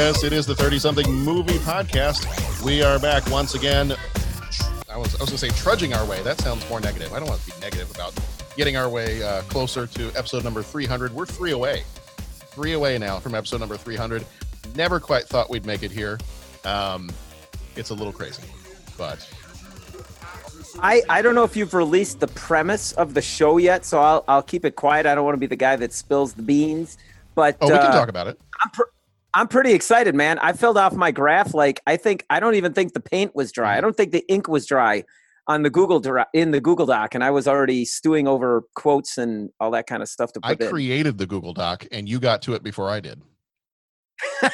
Yes, it is the 30 something movie podcast. We are back once again. I was, I was going to say trudging our way. That sounds more negative. I don't want to be negative about getting our way uh, closer to episode number 300. We're three away. Three away now from episode number 300. Never quite thought we'd make it here. Um, it's a little crazy, but I, I don't know if you've released the premise of the show yet, so I'll I'll keep it quiet. I don't want to be the guy that spills the beans. But oh, we can uh, talk about it. I'm pr- I'm pretty excited, man. I filled off my graph. Like I think I don't even think the paint was dry. I mm-hmm. don't think the ink was dry on the Google in the Google Doc, and I was already stewing over quotes and all that kind of stuff to I put in. created the Google Doc, and you got to it before I did.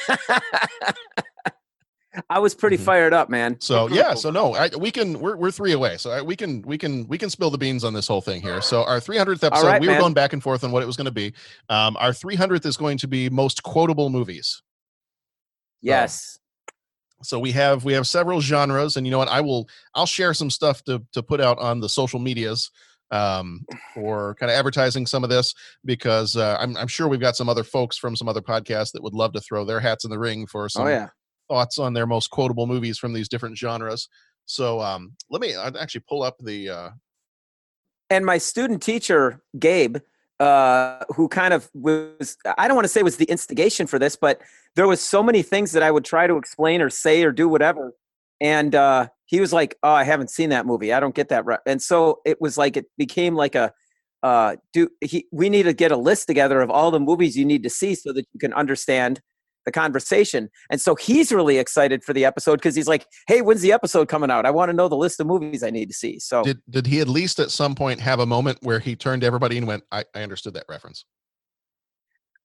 I was pretty Mhm. fired up, man. So yeah, so no, I, we can we're we're three away. So I, we can we can we can spill the beans on this whole thing here. So our 300th episode, right, we were man. going back and forth on what it was going to be. Um, our 300th is going to be most quotable movies. yes. So we have we have several genres, and you know what? I will I'll share some stuff to to put out on the social medias um for kind of advertising some of this because uh, I'm I'm sure we've got some other folks from some other podcasts that would love to throw their hats in the ring for some Oh yeah. Thoughts on their most quotable movies from these different genres. So um, let me I'd actually pull up the. Uh, and my student teacher gabe uh, who kind of was i don't want to say was the instigation for this but there was so many things that i would try to explain or say or do whatever and uh, he was like oh i haven't seen that movie i don't get that re-. and so it was like it became like a uh, do he, we need to get a list together of all the movies you need to see so that you can understand the conversation and so he's really excited for the episode because he's like hey when's the episode coming out i want to know the list of movies i need to see so did did he at least at some point have a moment where he turned to everybody and went, "I, I understood that reference."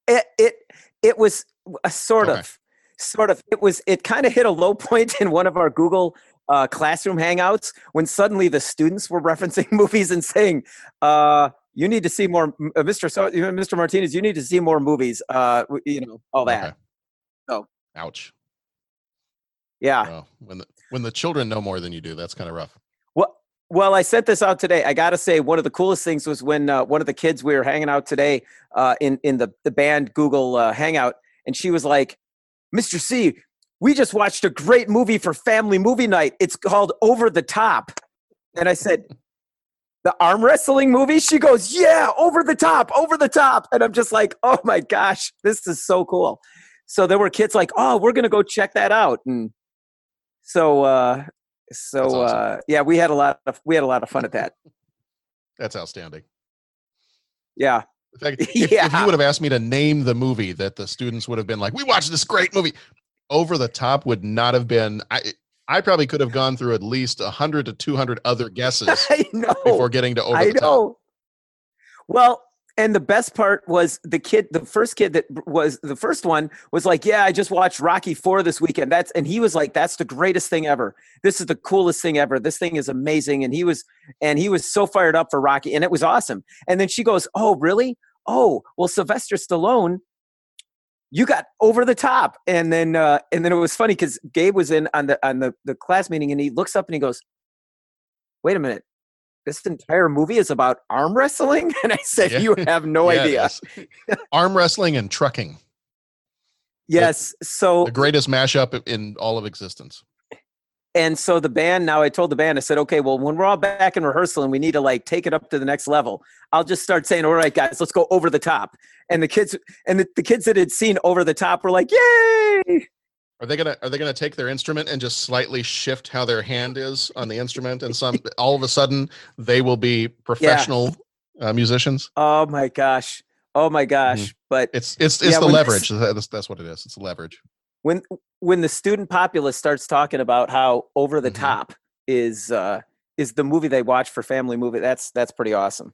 it it it was a sort Okay. of sort of it was it kind of hit a low point in one of our google uh, classroom hangouts when suddenly the students were referencing movies and saying uh you need to see more uh, mr so mr martinez you need to see more movies uh you know all that Okay. Oh. ouch! yeah Well, when the when the children know more than you do, that's kind of rough. Well, well, I sent this out today. I got to say, one of the coolest things was when uh, one of the kids we were hanging out today uh, in in the the band Google uh, Hangout, and she was like, "Mr. C, we just watched a great movie for family movie night. It's called Over the Top." And I said, "The arm wrestling movie?" She goes, "Yeah, Over the Top, Over the Top." And I'm just like, "Oh my gosh, this is so cool." So there were kids like, "Oh, we're gonna go check that out," and so uh, so awesome. uh, yeah, we had a lot of we had a lot of fun at that. That's outstanding. Yeah. Fact, if, if Yeah. you would have asked me to name the movie that the students would have been like, "We watched this great movie," over the top would not have been. I I probably could have gone through at least hundred to two hundred other guesses I know. before getting to over I the top. Well, and the best part was the kid, the first kid that was the first one was like, "Yeah, I just watched Rocky Four this weekend." That's and he was like, "That's the greatest thing ever. This is the coolest thing ever. This thing is amazing." And he was and he was so fired up for Rocky, and it was awesome. And then she goes, "Oh, really? Oh, well, Sylvester Stallone." You got over the top, and then uh, and then it was funny because Gabe was in on the on the, the class meeting, and he looks up and he goes, "Wait a minute, this entire movie is about arm wrestling and i said Yeah. you have no Yeah, idea. Arm wrestling and trucking, yes so the greatest mashup in all of existence. and so the band now I told the band I said okay well when we're all back in rehearsal and we need to like take it up to the next level I'll just start saying all right guys let's go over the top and the kids and the, the kids that had seen over the top were like yay Are they gonna Are they gonna take their instrument and just slightly shift how their hand is on the instrument, and some all of a sudden they will be professional uh, musicians? oh my gosh oh my gosh but It's it's it's Yeah, the leverage. That's, that's what it is. It's the leverage. when when the student populace starts talking about how over the Mhm. top is uh is the movie they watch for family movie that's that's pretty awesome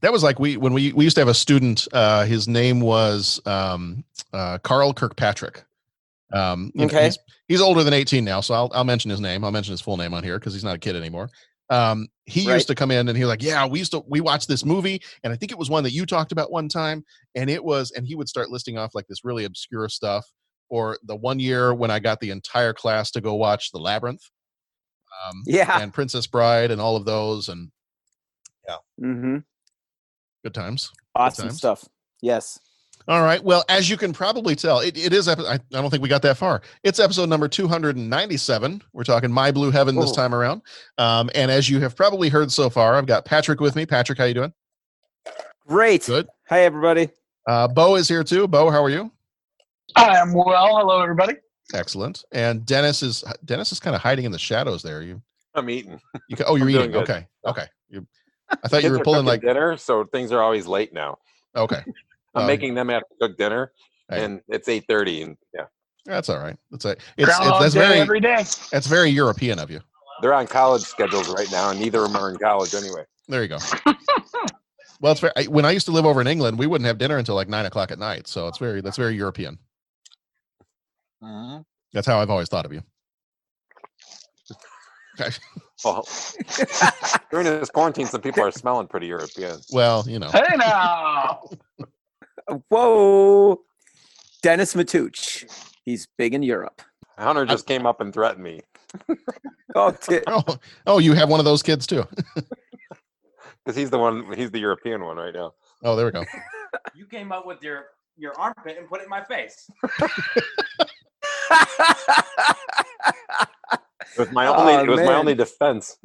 That was like we when we we used to have a student. Uh, his name was um, uh, Carl Kirkpatrick. Um, Okay. he's, he's older than eighteen now, so I'll I'll mention his name. I'll mention his full name on here because he's not a kid anymore. Um, he Right. used to come in and he was like, "Yeah, we used to we watched this movie, and I think it was one that you talked about one time, and it was." And he would start listing off like this really obscure stuff. Or the one year when I got the entire class to go watch The Labyrinth, um, yeah and Princess Bride, and all of those, and yeah, mm-hmm. good times. awesome times. stuff yes All right. Well, as you can probably tell, it, it is, I, I don't think we got that far. It's episode number 297. We're talking My Blue Heaven this Oh. time around. Um, and as you have probably heard so far, I've got Patrick with me. Patrick, how you doing? great Good. hi everybody Uh, Bo is here too. Bo, how are you? I am well. Hello, everybody. Excellent. And Dennis is Dennis is kind of hiding in the shadows there. You, I'm eating. you ca- oh, you're I'm eating. good. Okay. Okay. You, I thought you were pulling cooking like. dinner, so things are always late now. Okay. I'm Um, making them have to cook dinner, Hey. and it's 8:30, and yeah, That's all right. That's a. It's, it's that's Day very every day. that's very European of you. they're on college schedules right now, and neither of them are in college anyway. There you go. well, it's very. I, when I used to live over in England, we wouldn't have dinner until like nine o'clock at night. So it's very that's very European. Mm-hmm. That's how I've always thought of you. Okay. Well, during this quarantine, some people are smelling pretty European. Well, you know. Hey now. Whoa dennis matuch he's big in europe Hunter just came up and threatened me oh di- Oh, oh, you have one of those kids too. because he's the one. He's the European one right now. Oh, there we go. You came up with your your armpit and put it in my face. It was my only. Oh, it was my only defense.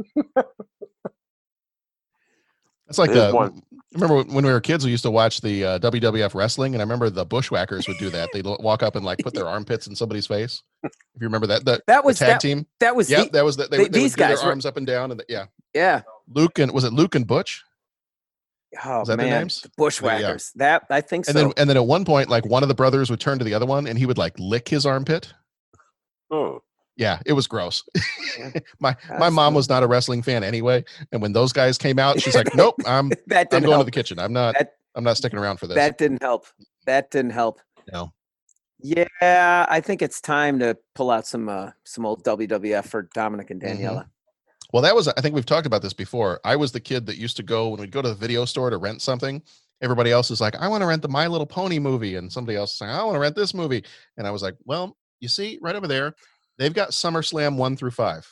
That's like There's the. One. Remember when we were kids, we used to watch the uh, WWF wrestling, and I remember the Bushwhackers would do that. They'd walk up and like put their armpits in somebody's face. If you remember that, the, that the was tag that, team. that was Yeah, the- that was the, they, the- would- they these would guys their were- arms up and down, and the, yeah, yeah Luke and was it Luke and Butch? oh Is that their man names? the bushwhackers that i think And so then and then at one point, like one of the brothers would turn to the other one, and he would like lick his armpit. Oh, Yeah, it was gross. my my mom was not a wrestling fan anyway, and when those guys came out, she's like, "Nope, I'm that I'm going help to the kitchen. I'm not That- I'm not sticking around for this." that didn't help that didn't help no. Yeah, I think it's time to pull out some uh, some old WWF for Dominic and Mhm. Daniela. Well, that was I think we've talked about this before. I was the kid that used to go when we'd go to the video store to rent something. Everybody else is like, "I want to rent the My Little Pony movie," and somebody else is saying, "I want to rent this movie," and I was like, "Well, you see, right over there, they've got SummerSlam one through five.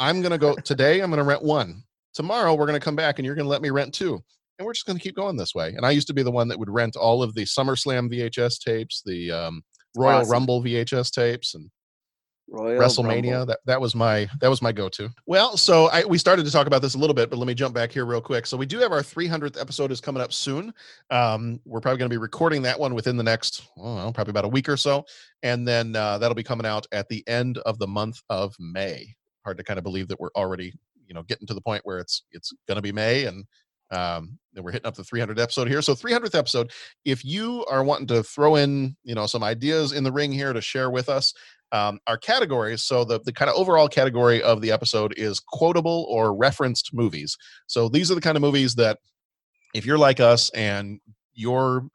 I'm gonna go today. I'm gonna rent one. Tomorrow we're gonna come back and you're gonna let me rent two, and we're just gonna keep going this way." And I used to be the one that would rent all of the SummerSlam VHS tapes, the um, Royal Awesome. Rumble VHS tapes, and Royal WrestleMania. Rumble. That that was my that was my go-to. Well, so I we started to talk about this a little bit, but let me jump back here real quick. So we do have our 300th episode is coming up soon. Um, we're probably going to be recording that one within the next, know, probably about a week or so, and then uh, that'll be coming out at the end of the month of May. Hard to kind of believe that we're already, you know, getting to the point where it's it's going to be May and. Um, that we're hitting up the 300th episode here. So 300th episode. If you are wanting to throw in, you know, some ideas in the ring here to share with us, um, our categories. So the, the kind of overall category of the episode is quotable or referenced movies. So these are the kind of movies that if you're like us and your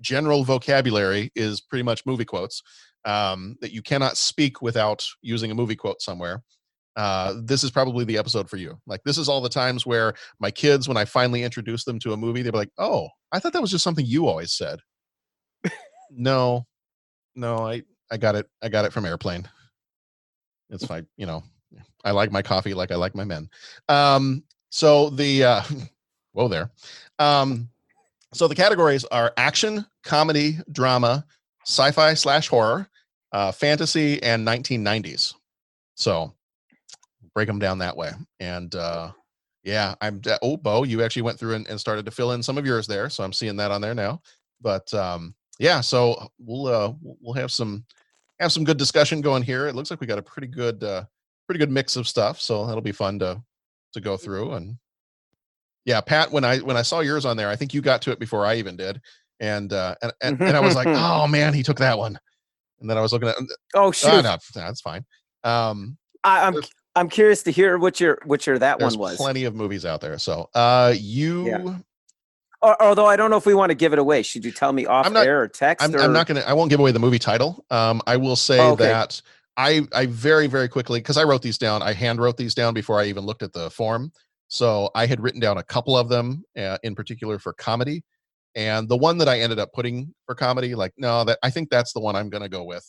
general vocabulary is pretty much movie quotes, um, that you cannot speak without using a movie quote somewhere. Uh, this is probably the episode for you. Like this is all the times where my kids, when I finally introduce them to a movie, they're like, "Oh, I thought that was just something you always said." no, no, I I got it. I got it from Airplane. It's fine. You know, I like my coffee like I like my men. Um, so the uh, whoa there. Um, so the categories are action, comedy, drama, sci-fi slash horror, uh, fantasy, and 1990s. So break them down that way. And uh, yeah, I'm. Oh, Bo, you actually went through and, and started to fill in some of yours there, so I'm seeing that on there now. But um, yeah, so we'll uh, we'll have some have some good discussion going here. It looks like we got a pretty good uh, pretty good mix of stuff, so that'll be fun to to go through. And yeah, Pat, when I when I saw yours on there, I think you got to it before I even did, and uh, and and, and I was like, oh man, he took that one. And then I was looking at oh ah, shoot, no, that's fine. Um, I, I'm I'm curious to hear what your what your that one was. plenty of movies out there. So uh, you. Or, although I don't know if we want to give it away, should you tell me off not- air or text? I'm, or, I'm not gonna. I won't give away the movie title. Um, I will say Oh, okay. that I I very very quickly because I wrote these down. I hand wrote these down before I even looked at the form. So I had written down a couple of them uh, in particular for comedy, and the one that I ended up putting for comedy, like no, that I think that's the one I'm gonna go with,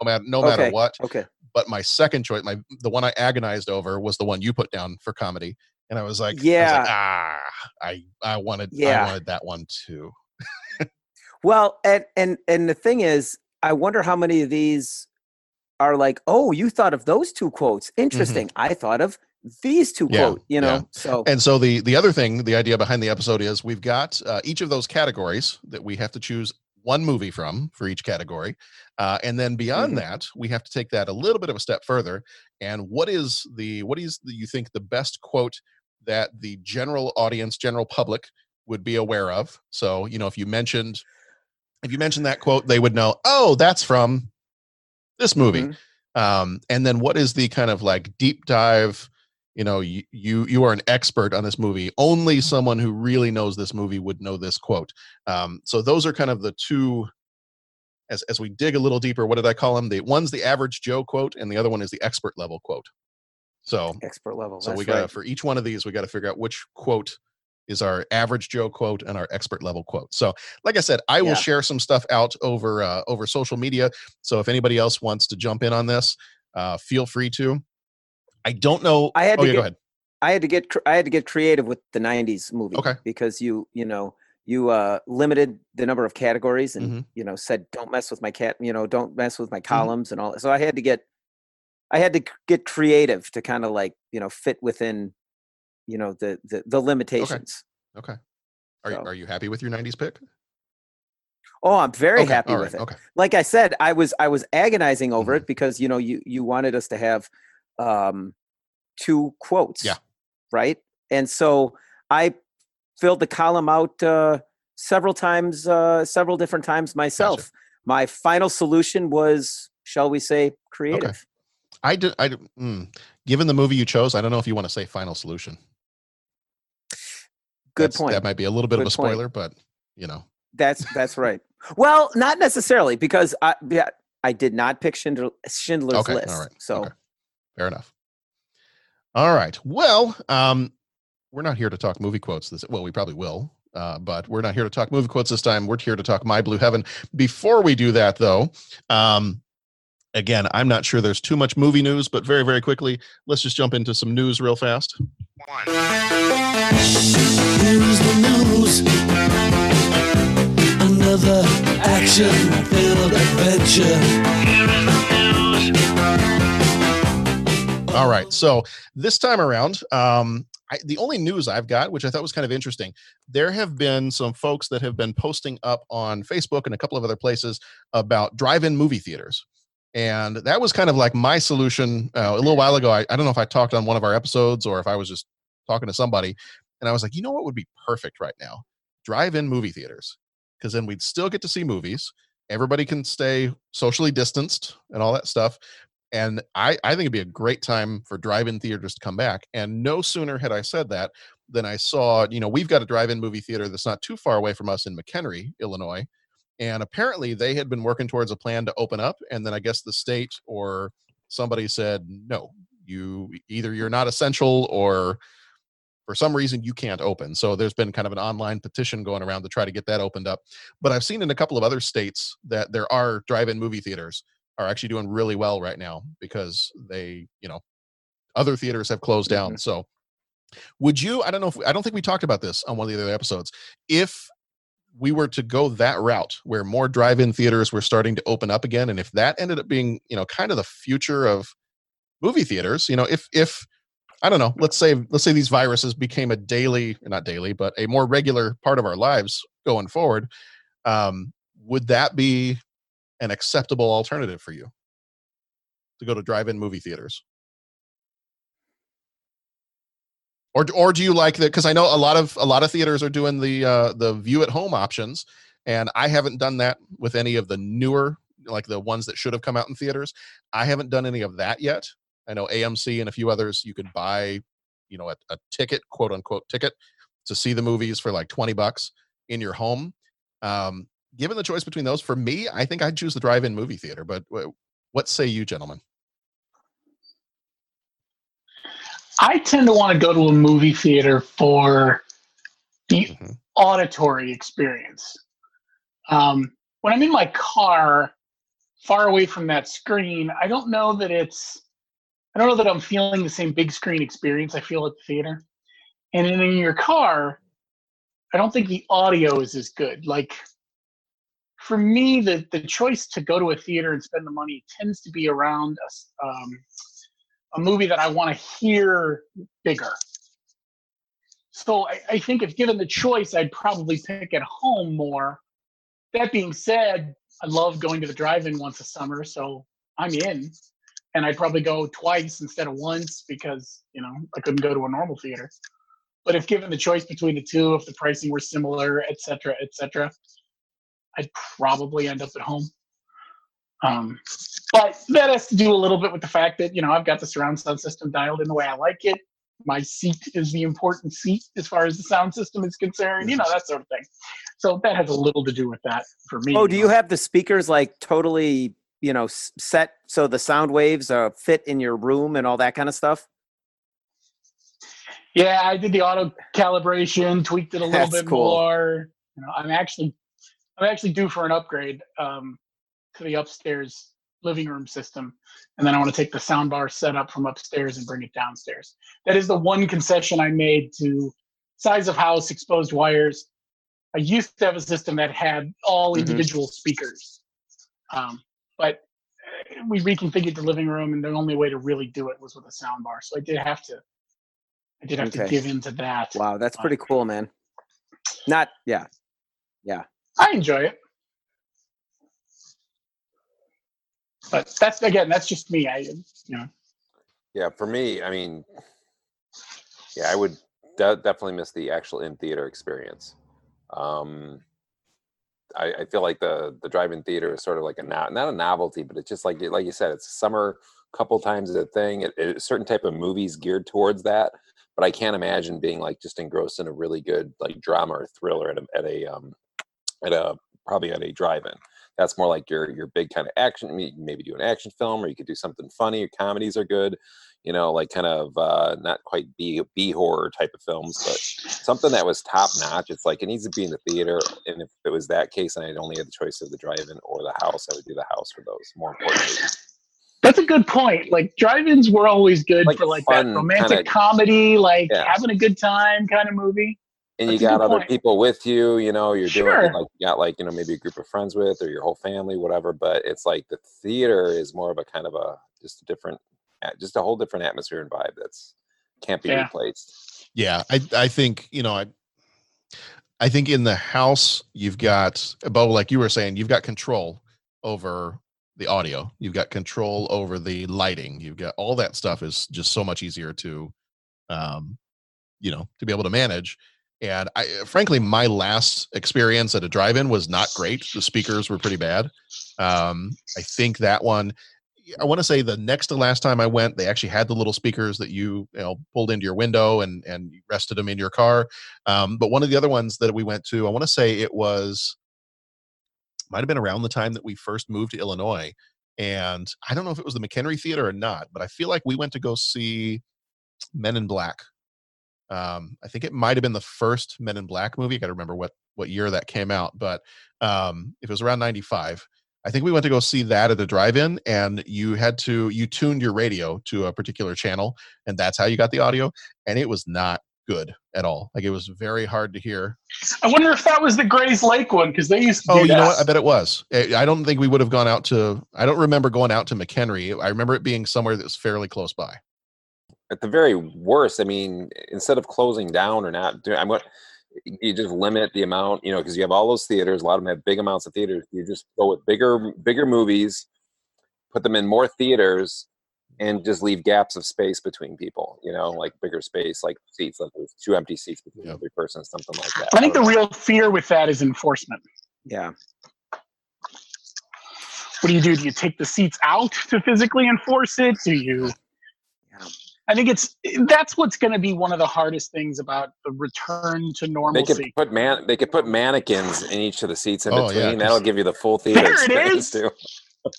no matter no matter Okay, what. Okay. But my second choice, my the one I agonized over was the one you put down for comedy, and I was like, I was like, Yeah. ah, I I wanted Yeah. I wanted that one too. Well, and and and the thing is, I wonder how many of these are like, oh, you thought of those two quotes. Interesting. I thought of these two Mm-hmm. Yeah, quote. You know, yeah. so And so the the other thing, the idea behind the episode is we've got uh, each of those categories that we have to choose one movie from for each category, uh, and then beyond Mhm. that, we have to take that a little bit of a step further. And what is the what is the, you think the best quote that the general audience, general public would be aware of? So you know, if you mentioned if you mentioned that quote, they would know. Oh, that's from this movie. Mhm. Um, and then what is the kind of like deep dive? you know you, you you are an expert on this movie only someone who really knows this movie would know this quote um, so those are kind of the two as as we dig a little deeper what did i call them the one's the average joe quote and the other one is the expert level quote so expert level. so that's we got to right. for each one of these we got to figure out which quote is our average joe quote and our expert level quote so like i said i will Yeah. share some stuff out over uh, over social media so if anybody else wants to jump in on this uh, feel free to i don't know I had oh to yeah get, go ahead I had to get I had to get creative with the '90s movie. Okay. Because you you know you uh limited the number of categories and Mhm. you know said don't mess with my cat you know don't mess with my Mm-hmm. columns and all. So I had to get I had to get creative to kind of like you know fit within you know the the, the limitations. Okay. okay. Are you So- are you happy with your 90s pick? Oh, I'm very Okay, happy with it. okay. Like I said, I was I was agonizing over Mhm. it because you know you you wanted us to have um two quotes. Yeah. Right. And so I filled the column out uh several times, uh several different times myself. My final solution was, shall we say, creative. I did I mm, given the movie you chose, I don't know if you want to say final solution. Good That's- point. That might be a little bit of a Good point. spoiler, but you know. That's that's right. Well, not necessarily because I yeah, I did not pick Schindler, Schindler's Okay, all List. right, So okay. Fair enough. All right. Well, um, we're not here to talk movie quotes this well, we probably will. Uh, but we're not here to talk movie quotes this time. We're here to talk My Blue Heaven. Before we do that, though, um, again, I'm not sure there's too much movie news, but very, very quickly, let's just jump into some news real fast. Here's the news. Another action-filled adventure. All right. So this time around, um, I, the only news I've got, which I thought was kind of interesting, there have been some folks that have been posting up on Facebook and a couple of other places about drive-in movie theaters. And that was kind of like my solution uh, a little while ago. I, I don't know if I talked on one of our episodes or if I was just talking to somebody. And I was like, you know what would be perfect right now? Drive-in movie theaters. Because then we'd still get to see movies. Everybody can stay socially distanced and all that stuff and I, I think it'd be a great time for drive-in theaters to come back. And no sooner had I said that than I saw, you know, we've got a drive-in movie theater that's not too far away from us in McHenry, Illinois. And apparently they had been working towards a plan to open up. And then I guess the state or somebody said, no, you either you're not essential or for some reason you can't open. So there's been kind of an online petition going around to try to get that opened up. But I've seen in a couple of other states that there are drive-in movie theaters are actually doing really well right now because they, you know, other theaters have closed down. Mm-hmm. So would you, I don't know if, I don't think we talked about this on one of the other episodes. If we were to go that route where more drive-in theaters were starting to open up again, and if that ended up being, you know, kind of the future of movie theaters. You know, if if I don't know, let's say let's say these viruses became a daily, not daily, but a more regular part of our lives going forward. Um, would that be an acceptable alternative for you to go to drive-in movie theaters? Or, or do you like that? Because I know a lot of a lot of theaters are doing the uh, the view at home options, and I haven't done that with any of the newer, like the ones that should have come out in theaters. I haven't done any of that yet. I know AMC and a few others you could buy, you know, a, a ticket, quote unquote ticket, to see the movies for like twenty bucks in your home. Um, given the choice between those, for me, I think I'd choose the drive-in movie theater. But what say you, gentlemen? I tend to want to go to a movie theater for the Mm-hmm. auditory experience. Um, when I'm in my car, far away from that screen, I don't know that it's, I don't know that I'm feeling the same big screen experience I feel at the theater. And in, in your car, I don't think the audio is as good. Like, for me, the, the choice to go to a theater and spend the money tends to be around a, um, a movie that I want to hear bigger. So I, I think if given the choice, I'd probably pick at home more. That being said, I love going to the drive-in once a summer, so I'm in. And I'd probably go twice instead of once because, you know, I couldn't go to a normal theater. But if given the choice between the two, if the pricing were similar, et cetera, et cetera, I'd probably end up at home. Um, but that has to do a little bit with the fact that you know I've got the surround sound system dialed in the way I like it. My seat is the important seat as far as the sound system is concerned. You know that sort of thing. So that has a little to do with that for me. Oh, do you have the speakers like totally, you know, set so the sound waves uh, fit in your room and all that kind of stuff? Yeah, I did the auto calibration, tweaked it a little That's bit cool. more. You know, I'm actually, I'm actually due for an upgrade um, to the upstairs living room system, and then I want to take the soundbar setup from upstairs and bring it downstairs. That is the one concession I made to size of house, exposed wires. I used to have a system that had all Mhm. individual speakers, um, but we reconfigured the living room, and the only way to really do it was with a sound bar. So I did have to, I did have to Okay. give into that. Wow, that's pretty cool, man. Not, yeah, yeah. I enjoy it. But that's again, that's just me. I you know. Yeah, for me, I mean, yeah, I would de- definitely miss the actual in theater experience. Um, I, I feel like the the drive-in theater is sort of like a no, not a novelty, but it's just like like you said, it's summer couple times a thing. It, it, a certain type of movies geared towards that, but I can't imagine being like just engrossed in a really good like drama or thriller at a at a um at a probably at a drive-in. That's more like your your big kind of action. Maybe do an action film, or you could do something funny. Your comedies are good, you know, like kind of uh, not quite B B horror type of films, but something that was top notch. It's like it needs to be in the theater. And if it was that case, and I'd only had the choice of the drive-in or the house, I would do the house for those. More importantly, That's a good point. Like drive-ins were always good for like that romantic kinda- comedy, like Yeah. having a good time kind of movie. And That's you got other point. people with you. You know, you're doing Sure. it like you got like you know maybe a group of friends with or your whole family, whatever. But it's like the theater is more of a kind of a just a different, just a whole different atmosphere and vibe that's can't be Yeah. replaced. Yeah, I I think you know I I think in the house you've got Bo, like you were saying, you've got control over the audio. You've got control over the lighting. You've got all that stuff is just so much easier to, um, you know, to be able to manage. And I, frankly, my last experience at a drive-in was not great. The speakers were pretty bad. Um, I think that one. I want to say the next to last time I went, they actually had the little speakers that you, you know pulled into your window and and rested them in your car. Um, but one of the other ones that we went to, I want to say it was might have been around the time that we first moved to Illinois, and I don't know if it was the McHenry Theater or not, but I feel like we went to go see Men in Black. Um, I think it might have been the first Men in Black movie. I got to remember what what year that came out, but um, if it was around '95. I think we went to go see that at a drive-in, and you had to you tuned your radio to a particular channel, and that's how you got the audio. And it was not good at all. Like it was very hard to hear. I wonder if that was the Grayslake one because they used to. Oh, you know what? I bet it was. I I don't think we would have gone out to. I don't remember going out to McHenry. I remember it being somewhere that was fairly close by. At the very worst, I mean, instead of closing down or not doing, I'm going. You just limit the amount, you know, because you have all those theaters. A lot of them have big amounts of theaters. You just go with bigger, bigger movies, put them in more theaters, and just leave gaps of space between people. You know, like bigger space, like seats, like there's two empty seats between every person, something like that. I think the real fear with that is enforcement. Yeah. What do you do? Do you take the seats out to physically enforce it? Do you? I think it's that's what's going to be one of the hardest things about the return to normalcy. They could put man. They could put mannequins in each of the seats in Oh, yeah, between. That'll give you the full theater There it experience too.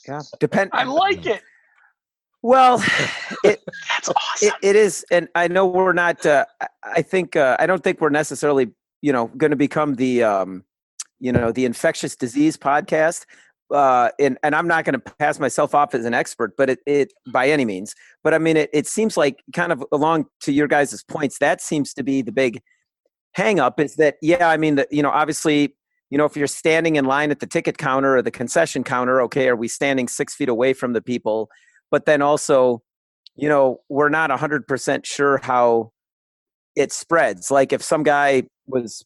Yeah. Depend. I like it. Well, it, That's awesome. it it is, and I know we're not. Uh, I- I think uh, I don't think we're necessarily, you know, going to become the, um, you know, the infectious disease podcast. Uh, and and I'm not going to pass myself off as an expert, but it, it by any means. But I mean, it, it seems like kind of along to your guys' points, that seems to be the big hang up is that yeah, I mean, the, you know, obviously, you know, if you're standing in line at the ticket counter or the concession counter, okay, are we standing six feet away from the people? But then also, you know, we're not 100% sure how it spreads. Like if some guy was,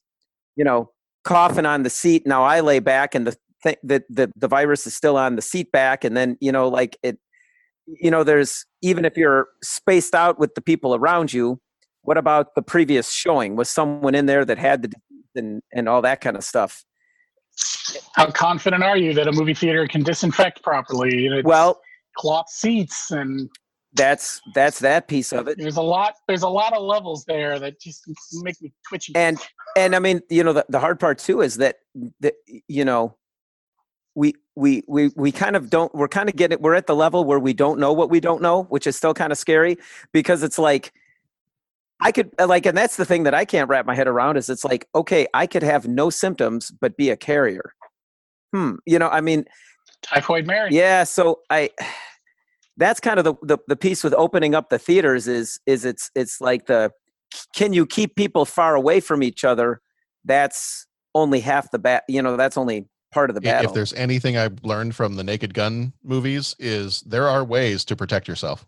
you know, coughing on the seat, now I lay back and the thing that the, the virus is still on the seat back. And then, you know, like it, you know, there's even if you're spaced out with the people around you, what about the previous showing? Was someone in there that had the and, and all that kind of stuff? How confident are you that a movie theater can disinfect properly? It's Well, cloth seats and that's that's that piece of it. there's a lot. There's a lot of levels there that just make me twitchy. and and i mean you know the, the hard part too is that that you know we we we we kind of don't we're kind of getting we're at the level where we don't know what we don't know which is still kind of scary because it's like i could uh, like and that's the thing that i can't wrap my head around is it's like okay i could have no symptoms but be a carrier hmm you know i mean Typhoid Mary. yeah so i that's kind of the, the the piece with opening up the theaters is is it's it's like the can you keep people far away from each other that's only half the bat you know that's only part of the battle If there's anything I've learned from the Naked Gun movies, is there are ways to protect yourself.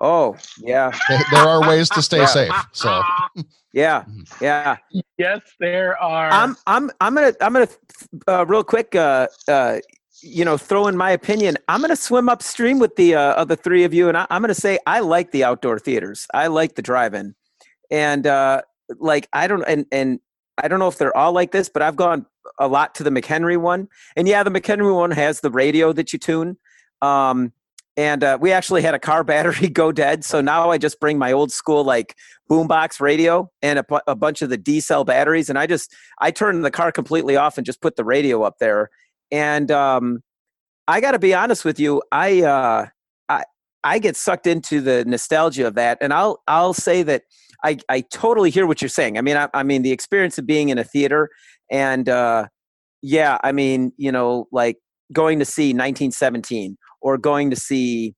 oh yeah There there are ways to stay Yeah. safe. So yeah yeah Yes, there are. i'm i'm i'm gonna i'm gonna uh, real quick uh uh you know throw in my opinion i'm gonna swim upstream with the uh, other three of you and I, i'm gonna say i like the outdoor theaters i like the drive-in and uh like i don't and and i don't know if they're all like this but i've gone a lot to the mchenry one. And yeah the mchenry one has the radio that you tune. Um and uh, we actually had a car battery go dead. So now i just bring my old school like boombox radio and a, bu- a bunch of the d cell batteries. And i just i turn the car completely off and just put the radio up there. And um i gotta be honest with you i uh i i get sucked into the nostalgia of that. And i'll i'll say that i i totally hear what you're saying. I mean i, I mean the experience of being in a theater and uh yeah i mean you know like going to see 1917 or going to see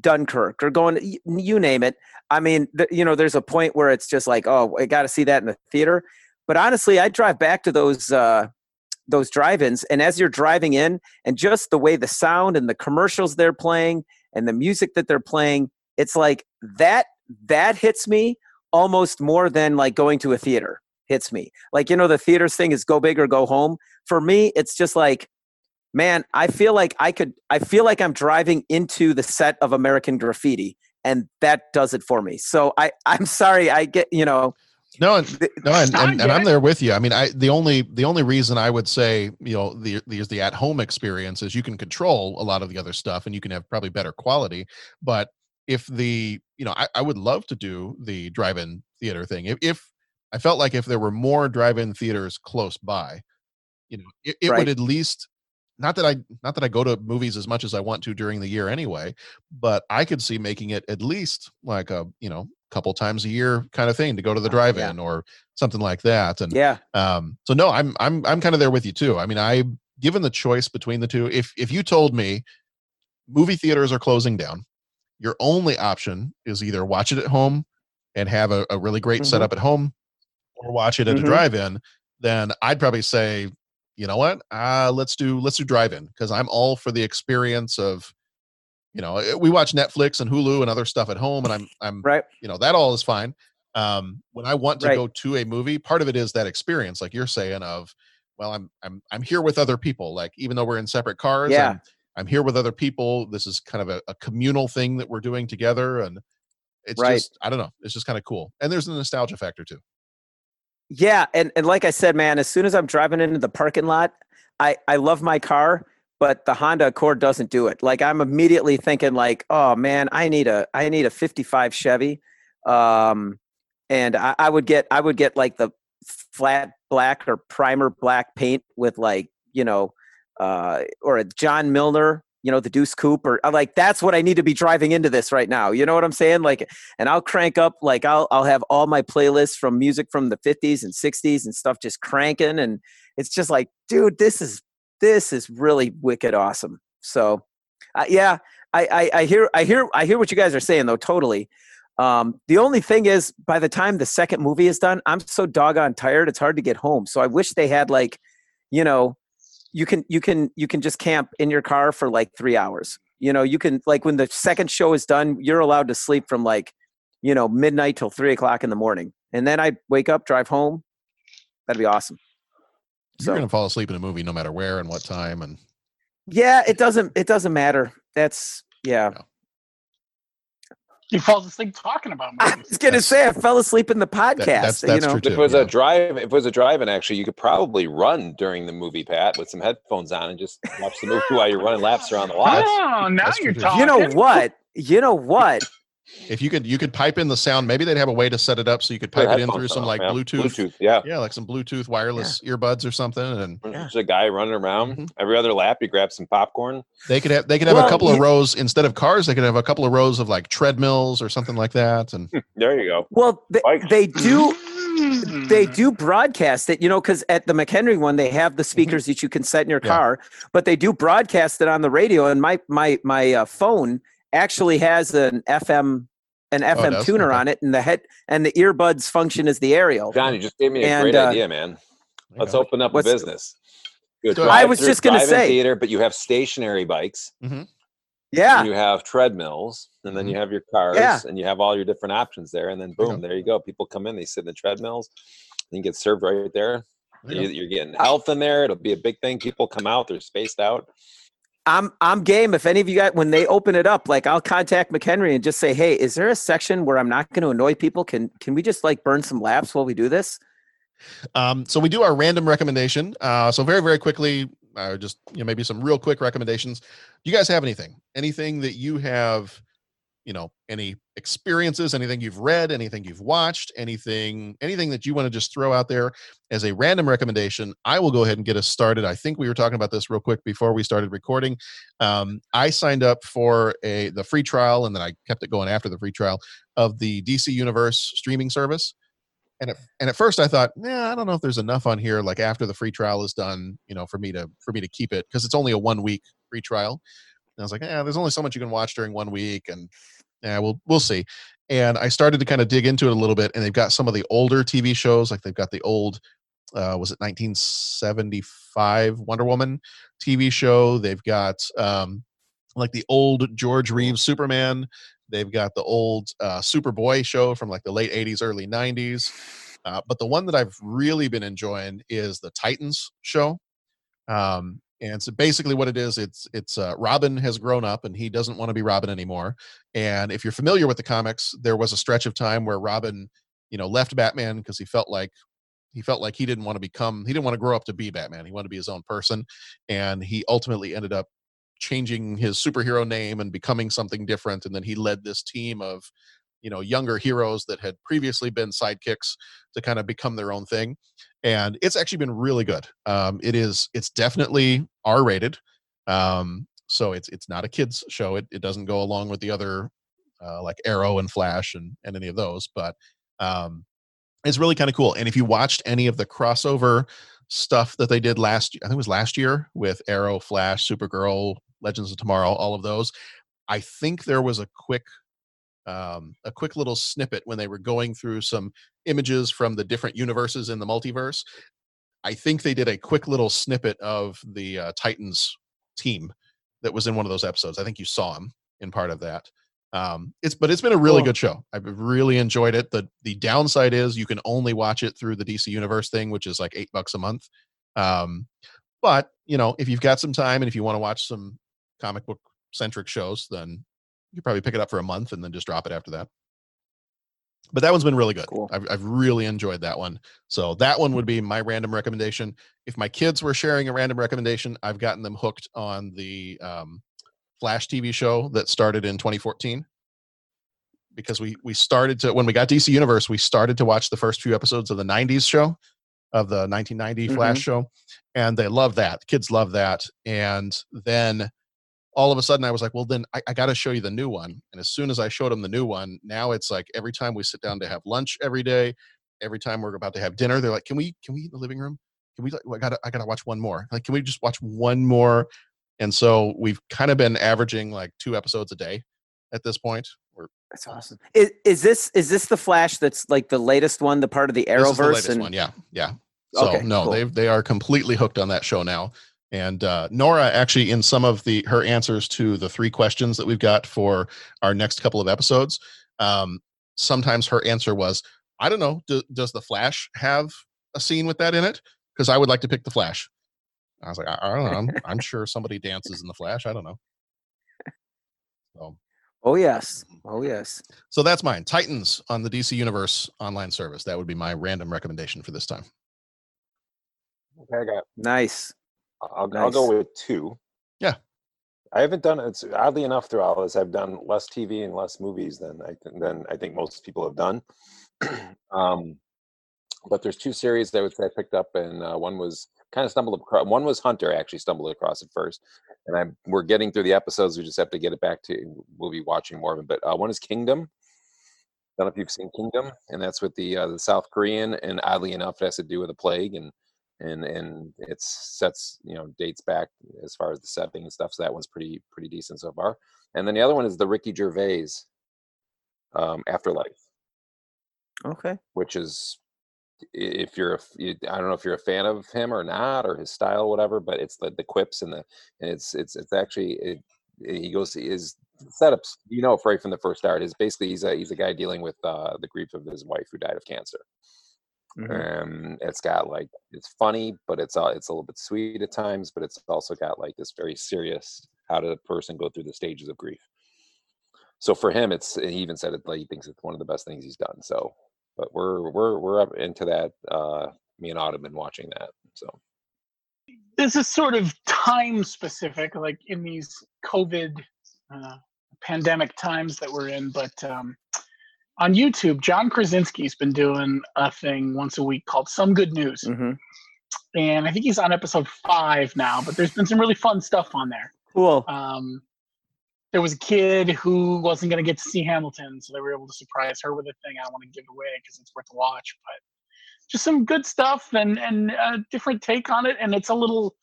dunkirk or going you name it. I mean th- you know there's a point where it's just like oh i got to see that in the theater. But honestly i drive back to those uh those drive-ins and as you're driving in and just the way the sound and the commercials they're playing and the music that they're playing it's like that that hits me almost more than like going to a theater hits me. Like you know the theaters thing is go big or go home. For me it's just like man i feel like i could i feel like i'm driving into the set of american graffiti and that does it for me. So i i'm sorry i get you know no, and, no, and, and, and I'm there with you. I mean, I the only the only reason I would say you know the the the at home experience is you can control a lot of the other stuff and you can have probably better quality. But if the you know I, I would love to do the drive-in theater thing. If, if I felt like if there were more drive-in theaters close by, you know, it, it Right. would at least not that I not that I go to movies as much as I want to during the year anyway, but I could see making it at least like a you know couple times a year kind of thing to go to the drive-in or something like that. And yeah um, so no, I'm I'm I'm kind of there with you too. I mean, I given the choice between the two, if if you told me movie theaters are closing down, your only option is either watch it at home and have a, a really great Mhm. setup at home or watch it at a Mhm. drive-in, then I'd probably say, you know what, uh, let's do let's do drive-in because I'm all for the experience of, you know, eh, we watch Netflix and Hulu and other stuff at home, and I'm I'm right. you know that all is fine. Um, when I want to Right. go to a movie, part of it is that experience, like you're saying, of well, I'm I'm I'm here with other people. Like even though we're in separate cars, Yeah. I'm, I'm here with other people. This is kind of a, a communal thing that we're doing together, and it's Right. just I don't know, it's just kind of cool. And there's a nostalgia factor too. Yeah, and and like I said, man, as soon as I'm driving into the parking lot, I I love my car, but the Honda Accord doesn't do it. Like I'm immediately thinking like, oh man, I need a I need a 55 Chevy, um, and I, I would get I would get like the flat black or primer black paint with like you know, uh, or a John Milner. You know the Deuce Coupe, or like that's what I need to be driving into this right now. You know what I'm saying? Like, and I'll crank up like I'll I'll have all my playlists from music from the 50s and 60s and stuff just cranking and it's just like dude this is this is really wicked awesome so uh, yeah I, I i hear i hear i hear what you guys are saying though totally um the only thing is by the time the second movie is done i'm so doggone tired it's hard to get home so i wish they had like you know you can you can you can just camp in your car for like three hours. You know you can like when the second show is done you're allowed to sleep from like you know midnight till three o'clock in the morning. And then I'd wake up drive home. That'd be awesome. You're gonna fall asleep in a movie no matter where and what time, and yeah it doesn't it doesn't matter. That's yeah He falls asleep talking about movies. i was gonna say i fell asleep in the podcast you know if it was a drive, if it was a drive-in, actually, you could probably run during the movie, Pat, with some headphones on and just watch the movie while you're running laps around the lot. Oh, now That's you're true, talking. you know what you know what if you could you could pipe in the sound, maybe they'd have a way to set it up so you could pipe it in through some like yeah. Bluetooth, Bluetooth, yeah. yeah, like some Bluetooth wireless earbuds or something, and There's a guy running around Mm-hmm. every other lap. You grab some popcorn. They could have they could have Well, a couple of rows instead of cars. They could have a couple of rows of like treadmills or something like that. And There you go. well they, they do they Mm. do broadcast it you know because at the mchenry one they have Mm-hmm. the speakers that you can set in your car but they do broadcast it on the radio and my my my uh, phone actually has an fm an Oh, fm does? tuner Okay. on it and the head and the earbuds function as the aerial John, you just gave me a And, great uh, idea, man. Let's open up a business. Do a Go ahead. I was just gonna say. theater, but you have stationary bikes. Yeah. You have treadmills, and then you have your cars, Yeah. and you have all your different options there. And then boom, there you go. People come in, they sit in the treadmills, and you get served right there. Yeah. You're getting health in there. It'll be a big thing. People come out, they're spaced out. I'm I'm game. If any of you guys, when they open it up, like I'll contact McHenry and just say, "Hey, is there a section where I'm not going to annoy people? Can can we just like burn some laps while we do this?" Um, so we do our random recommendation. Uh, so very, very quickly, uh, just you know, maybe some real quick recommendations. Do you guys have anything? Anything that you have, you know, any experiences, anything you've read, anything you've watched, anything, anything that you want to just throw out there as a random recommendation? I will go ahead and get us started. I think we were talking about this real quick before we started recording. Um, I signed up for a the free trial, and then I kept it going after the free trial of the DC Universe streaming service and at, and at first I thought, yeah, I don't know if there's enough on here. Like after the free trial is done, you know, for me to for me to keep it because it's only a one week free trial. And I was like, yeah, there's only so much you can watch during one week, and yeah, we'll we'll see. And I started to kind of dig into it a little bit, and they've got some of the older TV shows, like they've got the old, uh, was it 1975 Wonder Woman TV show? They've got um, like the old George Reeves Superman. They've got the old uh, Superboy show from like the late 80s, early 90s. Uh, but the one that I've really been enjoying is the Titans show. Um, and so basically what it is, it's it's uh, Robin has grown up and he doesn't want to be Robin anymore. And if you're familiar with the comics, there was a stretch of time where Robin, you know, left Batman because he felt like he felt like he didn't want to become he didn't want to grow up to be Batman. He wanted to be his own person, and he ultimately ended up changing his superhero name and becoming something different. And then he led this team of you know younger heroes that had previously been sidekicks to kind of become their own thing and it's actually been really good. Um it is it's definitely r rated um so it's it's not a kids show it, it doesn't go along with the other uh, like arrow and flash and and any of those but um it's really kind of cool and if you watched any of the crossover stuff that they did last i think it was last year with arrow flash supergirl legends of tomorrow all of those i think there was a quick um, a quick little snippet when they were going through some images from the different universes in the multiverse. I think they did a quick little snippet of the uh, Titans team that was in one of those episodes. I think you saw him in part of that. Um, it's but it's been a really Cool. good show. I've really enjoyed it. the The downside is you can only watch it through the DC Universe thing, which is like eight bucks a month. Um, but you know, if you've got some time and if you want to watch some comic book centric shows, then you could probably pick it up for a month and then just drop it after that. But that one's been really good. I've, I've really enjoyed that one. So that one would be my random recommendation. If my kids were sharing a random recommendation, I've gotten them hooked on the um, Flash TV show that started in 2014 because we we started to when we got DC Universe, we started to watch the first few episodes of the 90s show of the 1990 Flash Mhm. show, and they love that. Kids love that, and then all of a sudden I was like, well, then I, I got to show you the new one. And as soon as I showed them the new one, now it's like every time we sit down to have lunch every day, every time we're about to have dinner, they're like, can we can we eat in the living room? Can we? I gotta I gotta watch one more. Like, can we just watch one more? And so we've kind of been averaging like two episodes a day at this point. We're That's awesome. Is, is this is this the Flash that's like the latest one, the part of the the Arrowverse? latest and one, yeah, yeah. So Okay, no, cool. they they are completely hooked on that show now. And uh, Nora actually, in some of the her answers to the three questions that we've got for our next couple of episodes, um, sometimes her answer was, "I don't know. Do, does the Flash have a scene with that in it? Because I would like to pick the Flash." I was like, "I, I don't know. I'm, I'm sure somebody dances in the Flash. I don't know." So, Oh yes. Oh yes. so that's mine. Titans on the DC Universe online service. That would be my random recommendation for this time. Okay, I got. it. Nice. I'll, I'll go with two. Yeah. I haven't done it's oddly enough through all this. I've done less TV and less movies than I than I think most people have done. um, but there's two series that I would say I picked up, and uh, one was kind of stumbled across. One was Hunter. I actually stumbled across it first, and I'm we're getting through the episodes. We just have to get it back to. We'll be watching more of it. But uh, one is Kingdom. I don't know if you've seen Kingdom, and that's with the uh, the South Korean, and oddly enough, it has to do with a plague, and and and it sets you know dates back as far as the setting and stuff. So that one's pretty pretty decent so far. And then the other one is the Ricky Gervais um, Afterlife, Okay. which is if you're a, I don't know if you're a fan of him or not or his style whatever, but it's the the quips and the and it's it's it's actually it, he goes his setups you know right from the first start is basically he's a he's a guy dealing with uh, the grief of his wife who died of cancer. Um, it's got like it's funny, but it's uh, it's a little bit sweet at times, but it's also got like this very serious how did a person go through the stages of grief. So for him, it's he even said it like he thinks it's one of the best things he's done. So, but we're we're we're up into that. Uh, me and Autumn been watching that. So this is sort of time specific, like in these COVID uh, pandemic times that we're in. But um, on YouTube, John Krasinski's been doing a thing once a week called Some Good News. Mm-hmm. And I think he's on episode five now, but there's been some really fun stuff on there. Cool. Um, there was a kid who wasn't going to get to see Hamilton, so they were able to surprise her with a thing. I don't want to give away because it's worth a watch, but just some good stuff and and a different take on it, and it's a little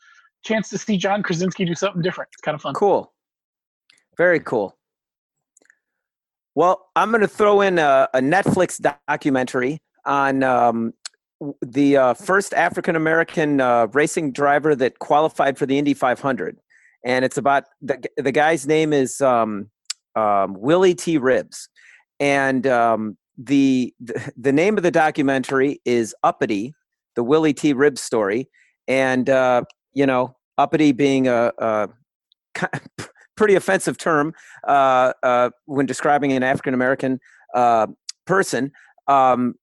chance to see John Krasinski do something different. It's kind of fun. Cool. Very cool. Well, I'm going to throw in a, a Netflix documentary on um, the uh, first African American uh, racing driver that qualified for the Indy 500, and it's about the the guy's name is um, um, Willy T. Ribbs, and um, the, the the name of the documentary is Uppity, the Willy T. Ribbs story, and uh, you know Uppity being a, a pretty offensive term uh, uh, when describing an African American uh, person. Um,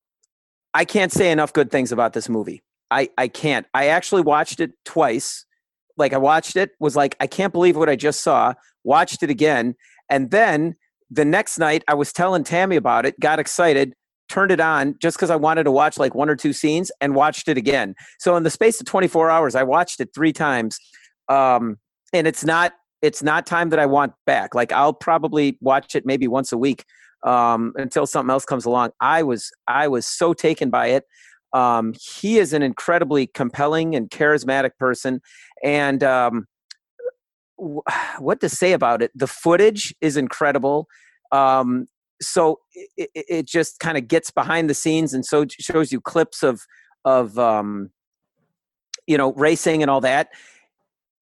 I can't say enough good things about this movie. I, I can't. I actually watched it twice. Like I watched it, was like, I can't believe what I just saw. Watched it again, and then the next night I was telling Tammy about it. Got excited, turned it on just because I wanted to watch like one or two scenes, and watched it again. So in the space of 24 hours, I watched it three times. Um, and it's not it's not time that I want back. Like I'll probably watch it maybe once a week um, until something else comes along. I was I was so taken by it. Um, he is an incredibly compelling and charismatic person, and um, w- what to say about it? The footage is incredible. Um, so it, it, just kind of gets behind the scenes and so shows you clips of of um, you know racing and all that.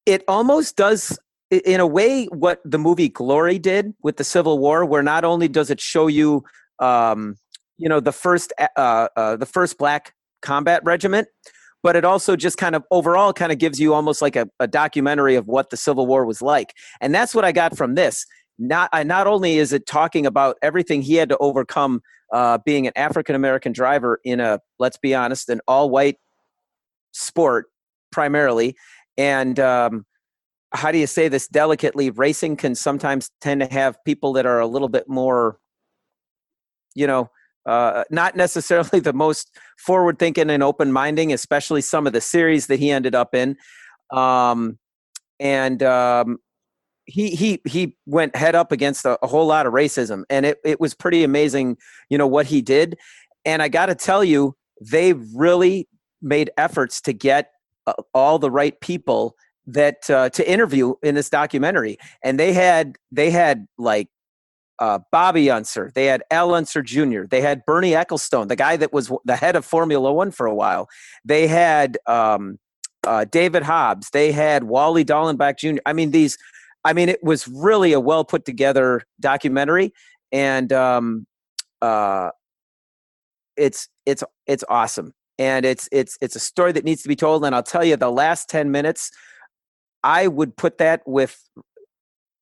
It almost does in a way what the movie Glory did with the Civil War, where not only does it show you um, you know the first uh, uh, the first black combat regiment but it also just kind of overall kind of gives you almost like a, a documentary of what the civil war was like. And that's what i got from this. Not I, not only is it talking about everything he had to overcome uh, being an african american driver in a let's be honest an all white sport primarily and um, how do you say this delicately racing can sometimes tend to have people that are a little bit more you know uh, not necessarily the most forward thinking and open minding, especially some of the series that he ended up in. Um, and um, he he he went head up against a, a whole lot of racism, and it it was pretty amazing, you know what he did. And I got to tell you, they really made efforts to get uh, all the right people that uh, to interview in this documentary, and they had they had like uh, Bobby Unser. They had Al Unser Jr. They had Bernie Ecclestone, the guy that was the head of Formula One for a while. They had um, uh, David Hobbs. They had Wally Dallenbach Jr. I mean, these. I mean, it was really a well put together documentary, and um, uh, it's it's it's awesome, and it's it's it's a story that needs to be told. And I'll tell you, the last ten minutes, I would put that with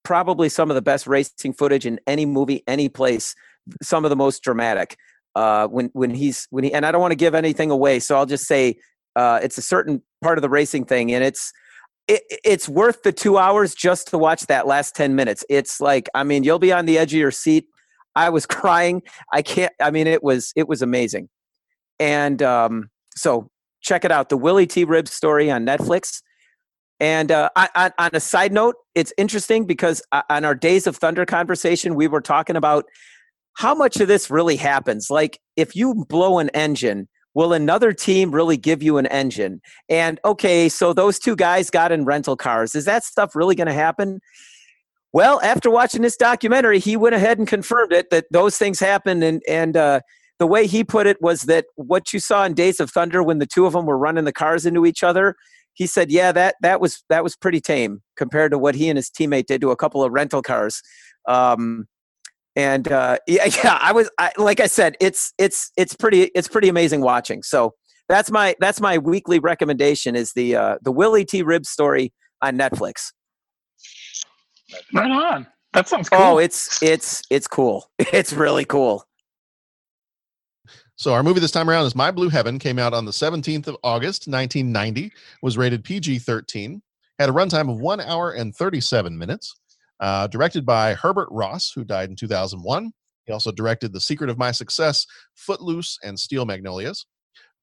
probably some of the best racing footage in any movie, any place. Some of the most dramatic. Uh, when when he's when he and I don't want to give anything away, so I'll just say uh, it's a certain part of the racing thing, and it's it, it's worth the two hours just to watch that last ten minutes. It's like I mean, you'll be on the edge of your seat. I was crying. I can't. I mean, it was it was amazing, and um, so check it out. The Willy T. Ribbs story on Netflix. And uh, on, on- a side note, it's interesting because uh, on our Days of Thunder conversation, we were talking about how much of this really happens. Like, if you blow an engine, will another team really give you an engine? And okay, so those two guys got in rental cars. Is that stuff really going to happen? Well, after watching this documentary, he went ahead and confirmed it that those things happen. And and uh, the way he put it was that what you saw in Days of Thunder when the two of them were running the cars into each other, he said, "Yeah, that that was that was pretty tame compared to what he and his teammate did to a couple of rental cars." Um, and uh, yeah, yeah, I was I, like I said, it's it's it's pretty it's pretty amazing watching. So that's my that's my weekly recommendation is the uh, the Willie T. Rib story on Netflix. Right on. That sounds cool. Oh, it's it's it's cool. It's really cool. So our movie this time around is My Blue Heaven. Came out on the 17th of August, 1990. Was rated PG-13. Had a runtime of one hour and 37 minutes. Uh, directed by Herbert Ross, who died in 2001. He also directed The Secret of My Success, Footloose, and Steel Magnolias.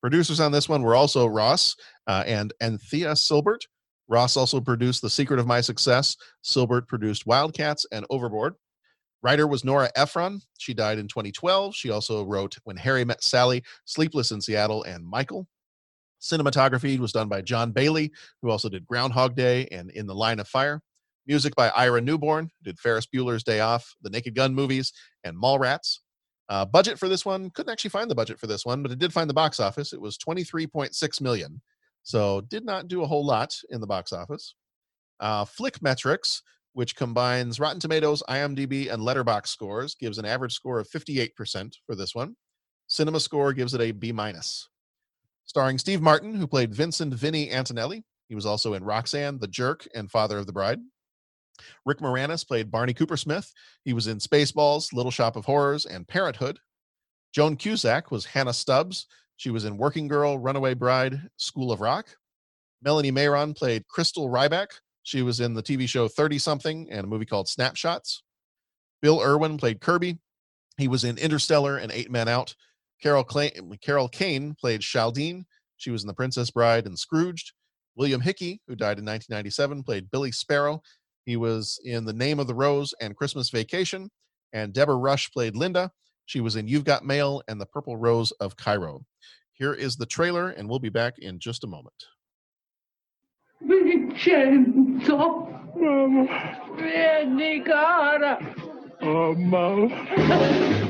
Producers on this one were also Ross uh, and Anthea Silbert. Ross also produced The Secret of My Success. Silbert produced Wildcats and Overboard. Writer was Nora Ephron. She died in 2012. She also wrote When Harry Met Sally, Sleepless in Seattle, and Michael. Cinematography was done by John Bailey, who also did Groundhog Day and In the Line of Fire. Music by Ira Newborn, did Ferris Bueller's Day Off, the Naked Gun movies, and Mallrats. Uh, budget for this one couldn't actually find the budget for this one, but it did find the box office. It was 23.6 million, so did not do a whole lot in the box office. Uh, Flickmetrix, which combines Rotten Tomatoes, IMDb, and Letterboxd scores, gives an average score of 58% for this one. Cinema Score gives it a B minus. Starring Steve Martin, who played Vincent Vinny Antonelli. He was also in Roxanne, The Jerk, and Father of the Bride. Rick Moranis played Barney Coopersmith. He was in Spaceballs, Little Shop of Horrors, and Parenthood. Joan Cusack was Hannah Stubbs. She was in Working Girl, Runaway Bride, School of Rock. Melanie Mayron played Crystal Rybak. She was in the TV show 30 something and a movie called Snapshots. Bill Irwin played Kirby. He was in Interstellar and Eight Men Out. Carol, Cla- Carol Kane played Shaldine. She was in The Princess Bride and Scrooged. William Hickey, who died in 1997, played Billy Sparrow. He was in The Name of the Rose and Christmas Vacation. And Deborah Rush played Linda. She was in You've Got Mail and The Purple Rose of Cairo. Here is the trailer, and we'll be back in just a moment. Vincenzo, vieni cara. Oh, mouth.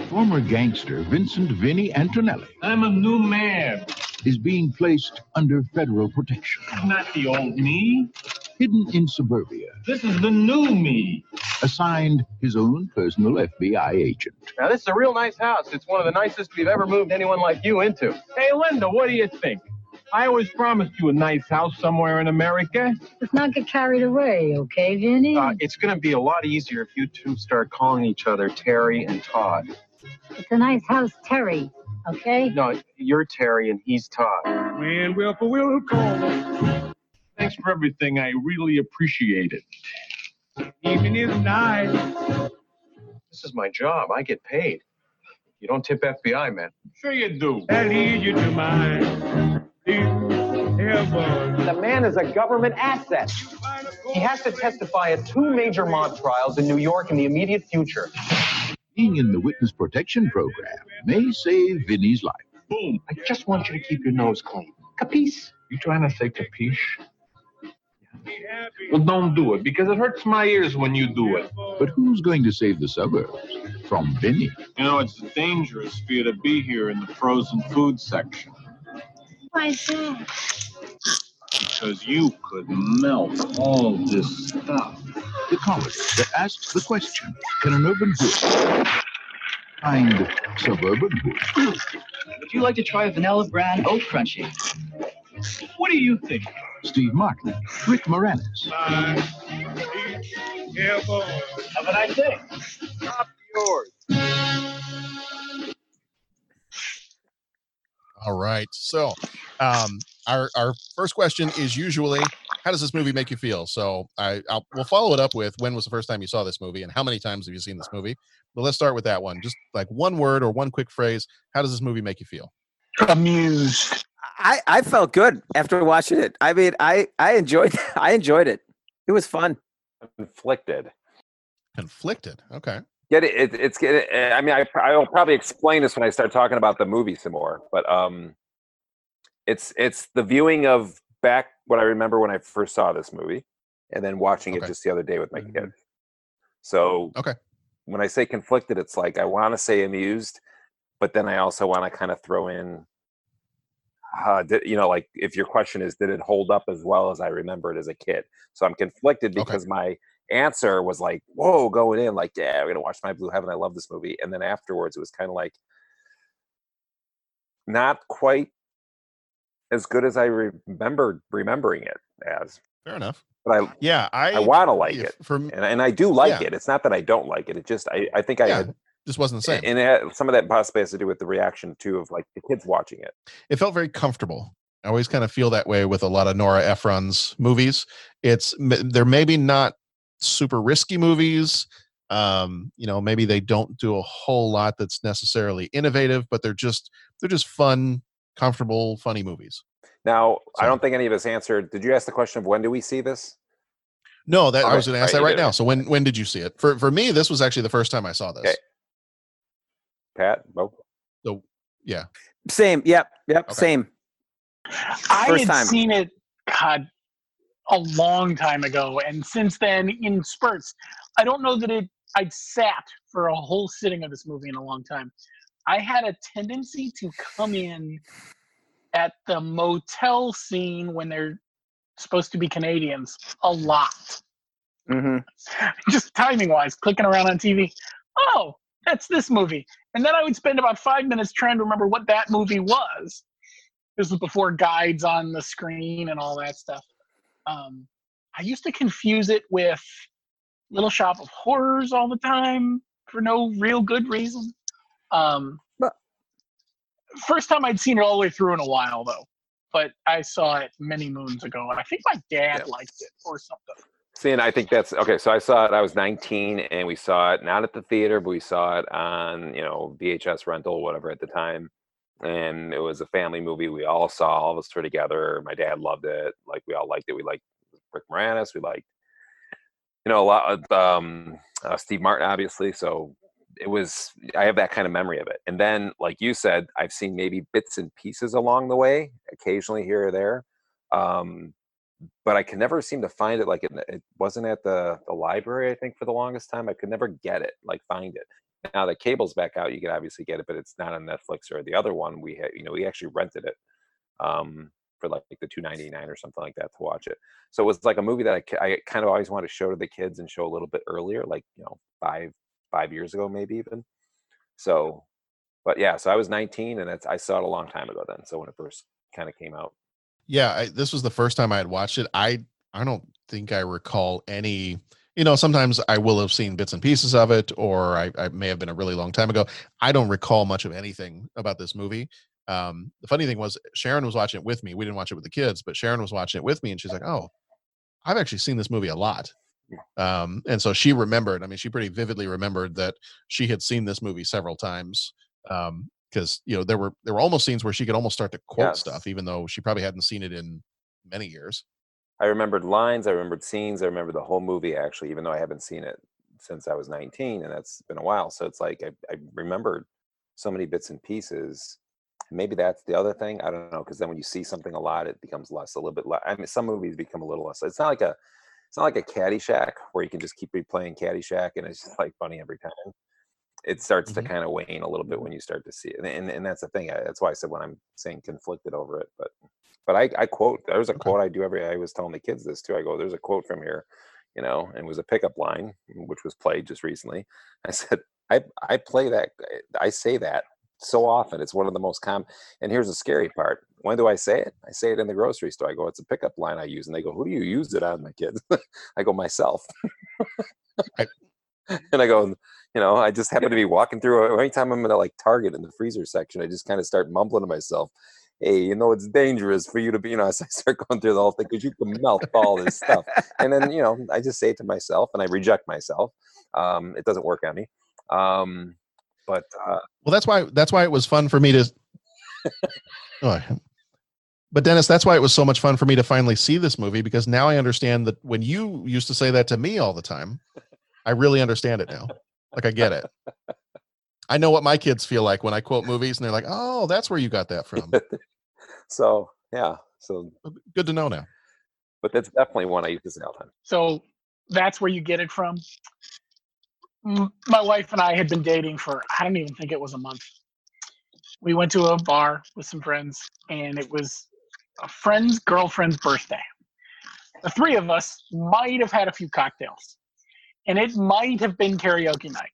Former gangster Vincent Vinny Antonelli I'm a new man. is being placed under federal protection. Not the old me. Hidden in suburbia, This is the new me. assigned his own personal FBI agent. Now, this is a real nice house. It's one of the nicest we've ever moved anyone like you into. Hey, Linda, what do you think? I always promised you a nice house somewhere in America. Let's not get carried away, okay, Vinny? Uh, it's going to be a lot easier if you two start calling each other Terry and Todd. it's a nice house, Terry, okay? No, you're Terry and he's Todd. Man, well, for will call. Thanks for everything. I really appreciate it. Evening is nice. This is my job. I get paid. You don't tip FBI, man. Sure you do. I lead you to my heaven. The man is a government asset. He has to testify at two major mob trials in New York in the immediate future. Being in the witness protection program may save Vinny's life. Boom. I just want you to keep your nose clean. Capiche? You trying to say capiche? Well, don't do it because it hurts my ears when you do it. But who's going to save the suburbs from Vinny? You know, it's dangerous for you to be here in the frozen food section Why is that? because you could melt all this stuff. The college that asks the question Can an urban hood find a suburban hood? Would you like to try a vanilla bran oat crunchy? What do you think? Steve Martin, Rick Moranis, Have a nice day. Top yours. All right. So, um, our our first question is usually, how does this movie make you feel? So, I I'll, we'll follow it up with when was the first time you saw this movie and how many times have you seen this movie? But let's start with that one. Just like one word or one quick phrase. How does this movie make you feel? Amused. I, I felt good after watching it. I mean, I, I enjoyed I enjoyed it. It was fun. Conflicted. Conflicted. Okay. Get it? it it's it, I mean, I I'll probably explain this when I start talking about the movie some more. But um, it's it's the viewing of back what I remember when I first saw this movie, and then watching it just the other day with my kids. So okay, when I say conflicted, it's like I want to say amused, but then I also want to kind of throw in, uh, did, you know, like if your question is, did it hold up as well as I remember it as a kid? So I'm conflicted because my answer was like, whoa, going in, like, yeah, we're gonna watch My Blue Heaven. I love this movie, and then afterwards, it was kind of like not quite as good as I remembered remembering it as. Fair enough. But I yeah, I I want to like it, for and, and I do like yeah. it. It's not that I don't like it. It just I I think I Yeah, had just wasn't the same. and had, some of that possibly has to do with the reaction too of like the kids watching it. it felt very comfortable. I always kind of feel that way with a lot of Nora Ephron's movies. It's they're maybe not super risky movies. Um, you know, maybe they don't do a whole lot that's necessarily innovative, but they're just they're just fun, comfortable, funny movies. Now, I don't think any of us answered. Did you ask the question of when do we see this? No, that I was going to ask right, that right now. So when when did you see it? For for me, this was actually the first time I saw this. Okay. Pat, Bo? So yeah, Same. Yep. Yep. Same. I First had time. seen it, God, a long time ago, and since then in spurts. I don't know that it. I'd sat for a whole sitting of this movie in a long time. I had a tendency to come in at the motel scene when they're supposed to be Canadians a lot, Mm-hmm. just timing wise, clicking around on TV. Oh, that's this movie, and then I would spend about five minutes trying to remember what that movie was. This was before guides on the screen and all that stuff. Um, I used to confuse it with Little Shop of Horrors all the time for no real good reason. Um, first time I'd seen it all the way through in a while, though. But I saw it many moons ago, and I think my dad liked it or something. See, and I think that's okay. So I saw it. I was 19, and we saw it not at the theater, but we saw it on you know VHS rental, whatever at the time. And it was a family movie. We all saw. All of us were together. My dad loved it. Like we all liked it. We liked Rick Moranis. We liked you know a lot of um, uh, Steve Martin, obviously. So it was. I have that kind of memory of it. And then, like you said, I've seen maybe bits and pieces along the way, occasionally here or there. Um, but I can never seem to find it. Like it, it wasn't at the the library. I think for the longest time, I could never get it. Like find it. Now the cable's back out. You can obviously get it, but it's not on Netflix or the other one. We had, you know, we actually rented it um, for like, the two ninety nine or something like that to watch it. So it was like a movie that I, I kind of always wanted to show to the kids and show a little bit earlier, like you know, five five years ago, maybe even. So, but yeah, so I was 19 and I saw it a long time ago then. So when it first kind of came out. Yeah, I, this was the first time I had watched it. I I don't think I recall any. You know, sometimes I will have seen bits and pieces of it, or I, I may have been a really long time ago. I don't recall much of anything about this movie. Um, the funny thing was, Sharon was watching it with me. We didn't watch it with the kids, but Sharon was watching it with me, and she's like, "Oh, I've actually seen this movie a lot." Um, and so she remembered. I mean, she pretty vividly remembered that she had seen this movie several times. Um, because you know there were there were almost scenes where she could almost start to quote Yes. stuff, even though she probably hadn't seen it in many years. I remembered lines, I remembered scenes, I remember the whole movie actually, even though I haven't seen it since I was 19 and that's been a while. So it's like I, I remembered so many bits and pieces. Maybe that's the other thing. I don't know. Cause then when you see something a lot, it becomes less, a little bit less. I mean, some movies become a little less. It's not like a, it's not like a Caddyshack where you can just keep replaying Caddyshack and it's just like funny every time. It starts to mm-hmm. kind of wane a little bit when you start to see it, and and, and that's the thing. I, that's why I said when I'm saying conflicted over it, but but I, I quote there's a quote I do every I was telling the kids this too. I go, there's a quote from here, you know, and it was a pickup line which was played just recently. I said, I I play that I say that so often. It's one of the most common and here's the scary part. When do I say it? I say it in the grocery store. I go, it's a pickup line I use. And they go, Who do you use it on, my kids? I go, myself. and I go, you know, I just happen to be walking through. Anytime I'm in a like Target in the freezer section, I just kind of start mumbling to myself, "Hey, you know, it's dangerous for you to be." You know, as I start going through the whole thing because you can melt all this stuff, and then you know, I just say it to myself, and I reject myself. Um, it doesn't work on me. Um, but uh, Well, that's why that's why it was fun for me to. Oh, but Dennis, that's why it was so much fun for me to finally see this movie because now I understand that when you used to say that to me all the time, I really understand it now. Like I get it. I know what my kids feel like when I quote movies and they're like, "Oh, that's where you got that from." so yeah, so uh, good to know now. But that's definitely one I use to all the time. So that's where you get it from. My wife and I had been dating for, I don't even think it was a month. We went to a bar with some friends, and it was a friend's girlfriend's birthday. The three of us might have had a few cocktails, and it might have been karaoke night.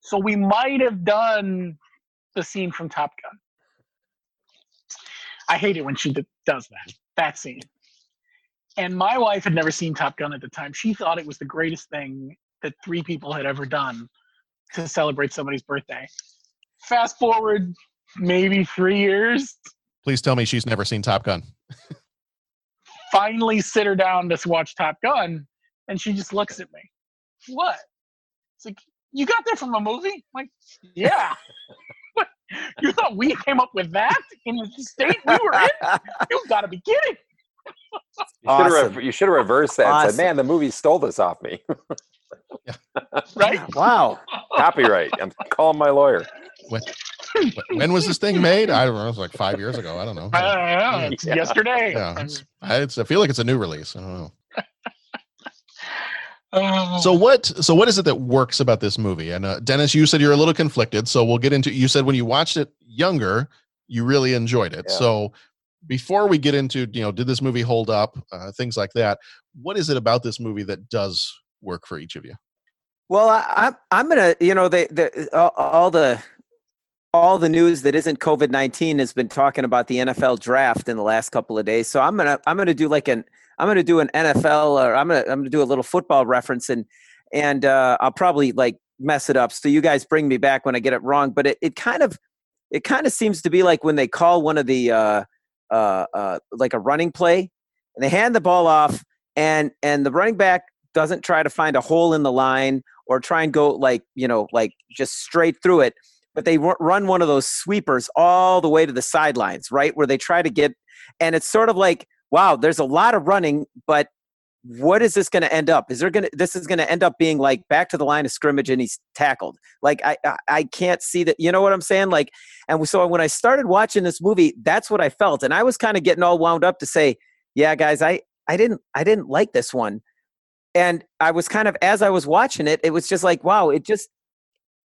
So we might have done the scene from Top Gun. I hate it when she d- does that, that scene. And my wife had never seen Top Gun at the time. She thought it was the greatest thing that three people had ever done to celebrate somebody's birthday. Fast forward maybe three years, Please tell me she's never seen Top Gun. finally sit her down to watch Top Gun, and she just looks at me. What? It's like, you got that from a movie? I'm like, yeah. What? You thought we came up with that in the state we were in? You've gotta be kidding. You should have re- you should have reversed that. and Said, man, the movie stole this off me. right? Wow. Copyright. I'm calling my lawyer. When, when was this thing made? I don't know. It was like five years ago. I don't know. I don't know. It's Yeah. yesterday. Yeah, it's, I- it's, I feel like it's a new release. I don't know. Oh. So what? So what is it that works about this movie? And uh, Dennis, you said you're a little conflicted. So we'll get into. You said when you watched it younger, you really enjoyed it. Yeah. So before we get into, you know, did this movie hold up? Uh, things like that. What is it about this movie that does work for each of you? Well, I, I'm I'm gonna you know they the all, all the all the news that isn't COVID nineteen has been talking about the NFL draft in the last couple of days. So I'm gonna I'm gonna do like an I'm gonna do an NFL or I'm gonna I'm gonna do a little football reference and and uh, I'll probably like mess it up. So you guys bring me back when I get it wrong. But it, it kind of it kind of seems to be like when they call one of the uh, uh, uh, like a running play and they hand the ball off and and the running back doesn't try to find a hole in the line or try and go like you know like just straight through it but they run one of those sweepers all the way to the sidelines right where they try to get and it's sort of like wow there's a lot of running but what is this going to end up? Is there going to this is going to end up being like back to the line of scrimmage and he's tackled. Like I, I can't see that you know what i'm saying? Like and so when i started watching this movie that's what i felt and i was kind of getting all wound up to say yeah, guys, I I didn't I didn't like this one, and I was kind of as I was watching it, it was just like, wow, it just.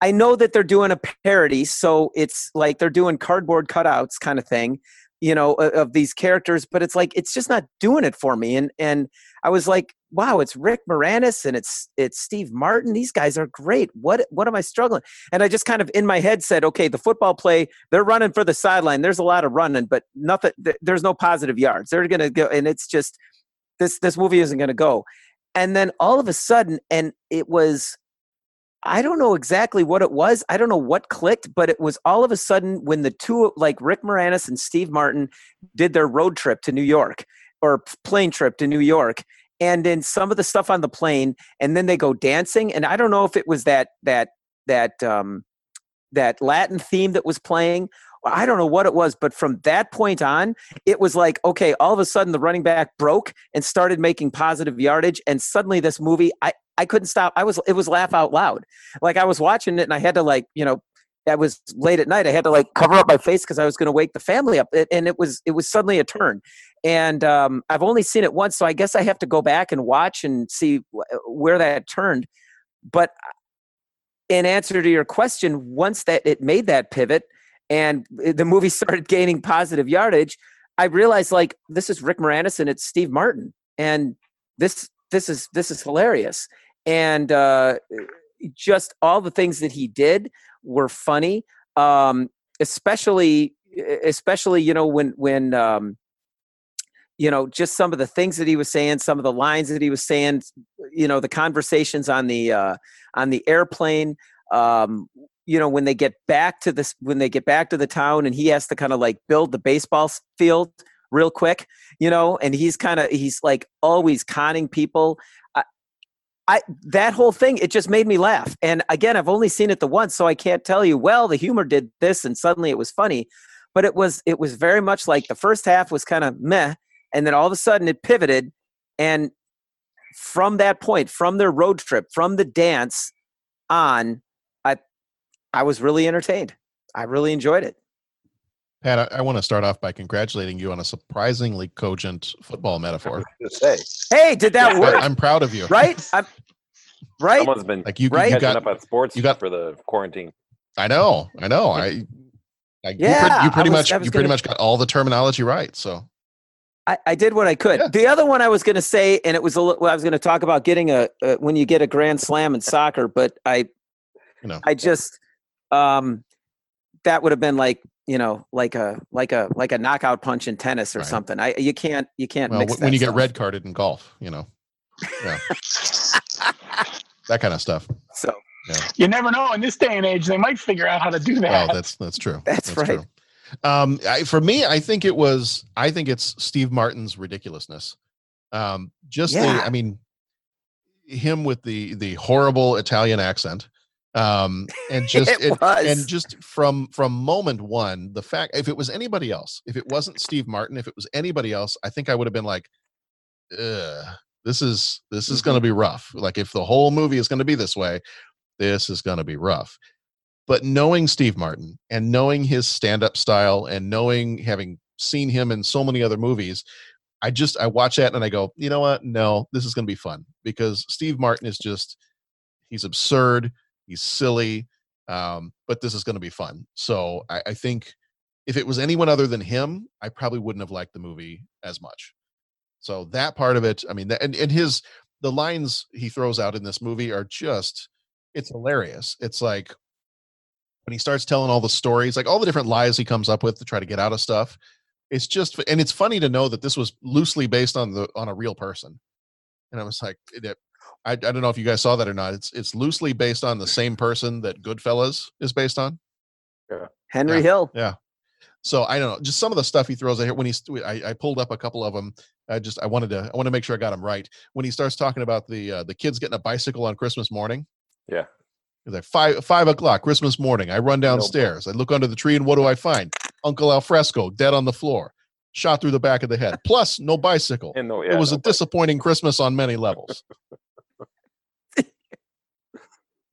I know that they're doing a parody, so it's like they're doing cardboard cutouts kind of thing, you know, of these characters, but it's like it's just not doing it for me. And and I was like, wow, it's Rick Moranis and it's it's Steve Martin. These guys are great. What what am I struggling? And I just kind of in my head said, okay, the football play, they're running for the sideline. There's a lot of running, but nothing. There's no positive yards. They're gonna go, and it's just this this movie isn't gonna go. And then all of a sudden, and it was I don't know exactly what it was. I don't know what clicked, but it was all of a sudden when the two, like Rick Moranis and Steve Martin, did their road trip to New York or plane trip to New York, and then some of the stuff on the plane, and then they go dancing. And I don't know if it was that that that um, that Latin theme that was playing. I don't know what it was, but from that point on, it was like, okay, all of a sudden the running back broke and started making positive yardage. And suddenly this movie, I, I couldn't stop. I was, it was laugh out loud. Like I was watching it and I had to like, you know, that was late at night. I had to like cover up my face because I was going to wake the family up. It- And it was, it was suddenly a turn. And um, I've only seen it once. So I guess I have to go back and watch and see wh- where that turned. But in answer to your question, once that it made that pivot and the movie started gaining positive yardage, I realized like this is Rick Moranis and it's Steve Martin, and this this is this is hilarious, and uh, just all the things that he did were funny, um, especially especially you know when when um, you know just some of the things that he was saying some of the lines that he was saying you know the conversations on the uh on the airplane um you know when they get back to this when they get back to the town and he has to kind of like build the baseball field real quick you know and he's kind of he's like always conning people I, I that whole thing it just made me laugh. And again i've only seen it the once so i can't tell you well the humor did this and suddenly it was funny. But it was it was very much like the first half was kind of meh and then all of a sudden it pivoted. And from that point from their road trip from the dance on i i was really entertained. I really enjoyed it. Pat, I, I want to start off by congratulating you on a surprisingly cogent football metaphor. say. hey did that work? I, am proud of you. right? I'm, right Someone's been Like you, Right? you catching got. up on sports you got- for the quarantine. I know. I know. I. I you, Yeah, pretty, you I pretty was- much I you pretty gonna- much got all the terminology right. So I, I did what I could. The other one I was going to say, and it was a li- well, I was going to talk about getting a, a when you get a grand slam in soccer, but I, you know, I just, um, that would have been like you know like a like a like a knockout punch in tennis or something. I you can't you can't well, mix when that you get red carded in golf, you know, yeah, that kind of stuff. So yeah. You never know. In this day and age, they might figure out how to do that. Well, that's that's true. That's right. True. Um, I, for me, I think it was. I think it's Steve Martin's ridiculousness. Um, just the. I mean, him with the the horrible Italian accent. Um, and just It it- and just from from moment one, the fact if it was anybody else, if it wasn't Steve Martin, if it was anybody else, I think I would have been like, Ugh, this is this is going to be rough. Like if the whole movie is going to be this way, this is going to be rough but knowing Steve Martin and knowing his stand-up style and knowing having seen him in so many other movies, I just I watch that and I go, you know what? No, this is going to be fun because Steve Martin is just he's absurd, he's silly, um, but this is going to be fun. So I, I think if it was anyone other than him, I probably wouldn't have liked the movie as much. So that part of it, I mean, and and his the lines he throws out in this movie are just it's hilarious. It's like when he starts telling all the stories, like all the different lies he comes up with to try to get out of stuff. It's just, and it's funny to know that this was loosely based on the on a real person. And I was like, eh, it, it- I, I don't know if you guys saw that or not. It's it's loosely based on the same person that Goodfellas is based on. Yeah. Henry Yeah. Hill. Yeah. So I don't know, just some of the stuff he throws out here when he's. I, I pulled up a couple of them. I just I wanted to I want to make sure I got him right. When he starts talking about the uh, the kids getting a bicycle on Christmas morning, Yeah. He's like five five o'clock Christmas morning. I run downstairs. I look under the tree, and what do I find? Uncle Alfresco dead on the floor, shot through the back of the head. Plus, no bicycle. And no, it was no a disappointing Christmas on many levels.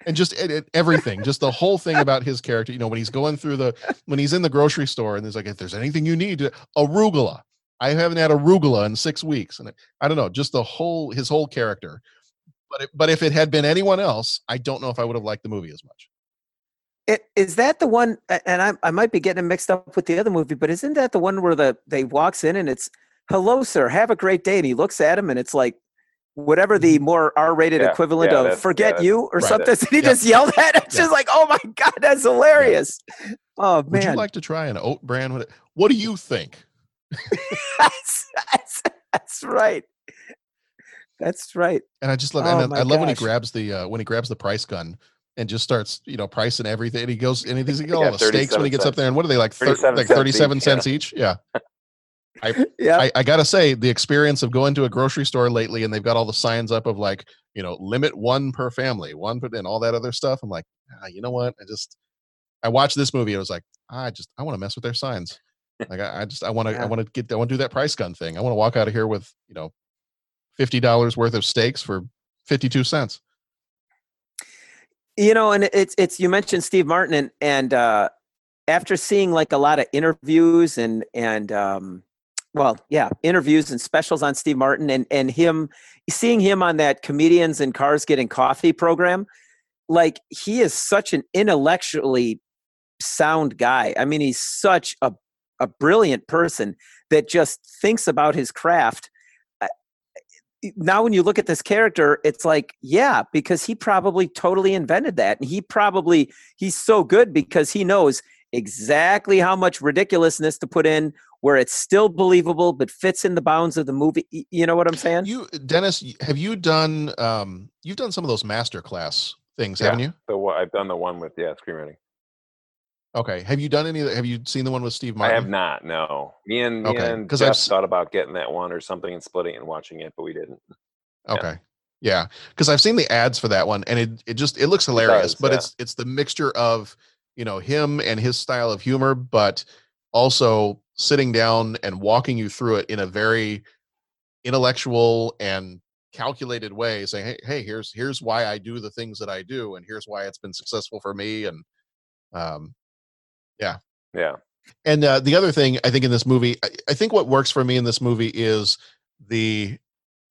And just everything, just the whole thing about his character. You know, when he's going through the when he's in the grocery store, and there's like, if there's anything you need, uh, arugula. I haven't had arugula in six weeks, and I, I don't know, just the whole his whole character. But it, but if it had been anyone else, I don't know if I would have liked the movie as much. It, is that the one? And I, I might be getting it mixed up with the other movie, but isn't that the one where the they walks in and it's "Hello, sir, have a great day," and he looks at him and it's like whatever the more R-rated Yeah, equivalent yeah, of that's- "forget yeah, you" or Right. something. And he Yeah. just yelled at it. It's Yeah. just like, oh my god, that's hilarious. Oh man, Would you like to try an oat brand? What, what do you think? that's, that's, that's right. That's right. And I just love, Oh and I I love when he grabs the uh, when he grabs the price gun and just starts, you know, pricing everything. And he goes and he's got all Yeah, the steaks when he gets up there. And what are they like? Thir- 37 like cents thirty-seven each, yeah. cents each. Yeah. I, Yeah. I I gotta say the experience of going to a grocery store lately and they've got all the signs up of like you know limit one per family, one per and all that other stuff. I'm like, ah, you know what? I just I watched this movie. I was like, I just I want to mess with their signs. Like I, I just I want to I want to get I want to do that price gun thing. I want to walk out of here with you know fifty dollars worth of steaks for fifty two cents. you know and it's it's you mentioned steve martin and and uh after seeing like a lot of interviews and and um well yeah interviews and specials on steve martin and and him seeing him on that comedians and cars getting coffee program like he is such an intellectually sound guy. I mean he's such a a brilliant person that just thinks about his craft. Now when you look at this character it's like yeah because he probably totally invented that. And he probably he's so good because he knows exactly how much ridiculousness to put in where it's still believable but fits in the bounds of the movie you know what i'm saying You Dennis, have you done um you've done some of those master class things, haven't you? The one I've done the one with yeah, screenwriting. Okay. Have you done any have you seen the one with Steve Martin? I have not. No, me and me Okay, and 'cause I've thought about getting that one or something and splitting it and watching it, but we didn't. Okay. Yeah, because I've seen the ads for that one, and it it just it looks hilarious. does, but yeah. it's it's the mixture of you know him and his style of humor, but also sitting down and walking you through it in a very intellectual and calculated way, saying, "Hey, hey, here's here's why I do the things that I do, and here's why it's been successful for me." And um, yeah, Yeah. and uh, the other thing I think in this movie, I, I think what works for me in this movie is the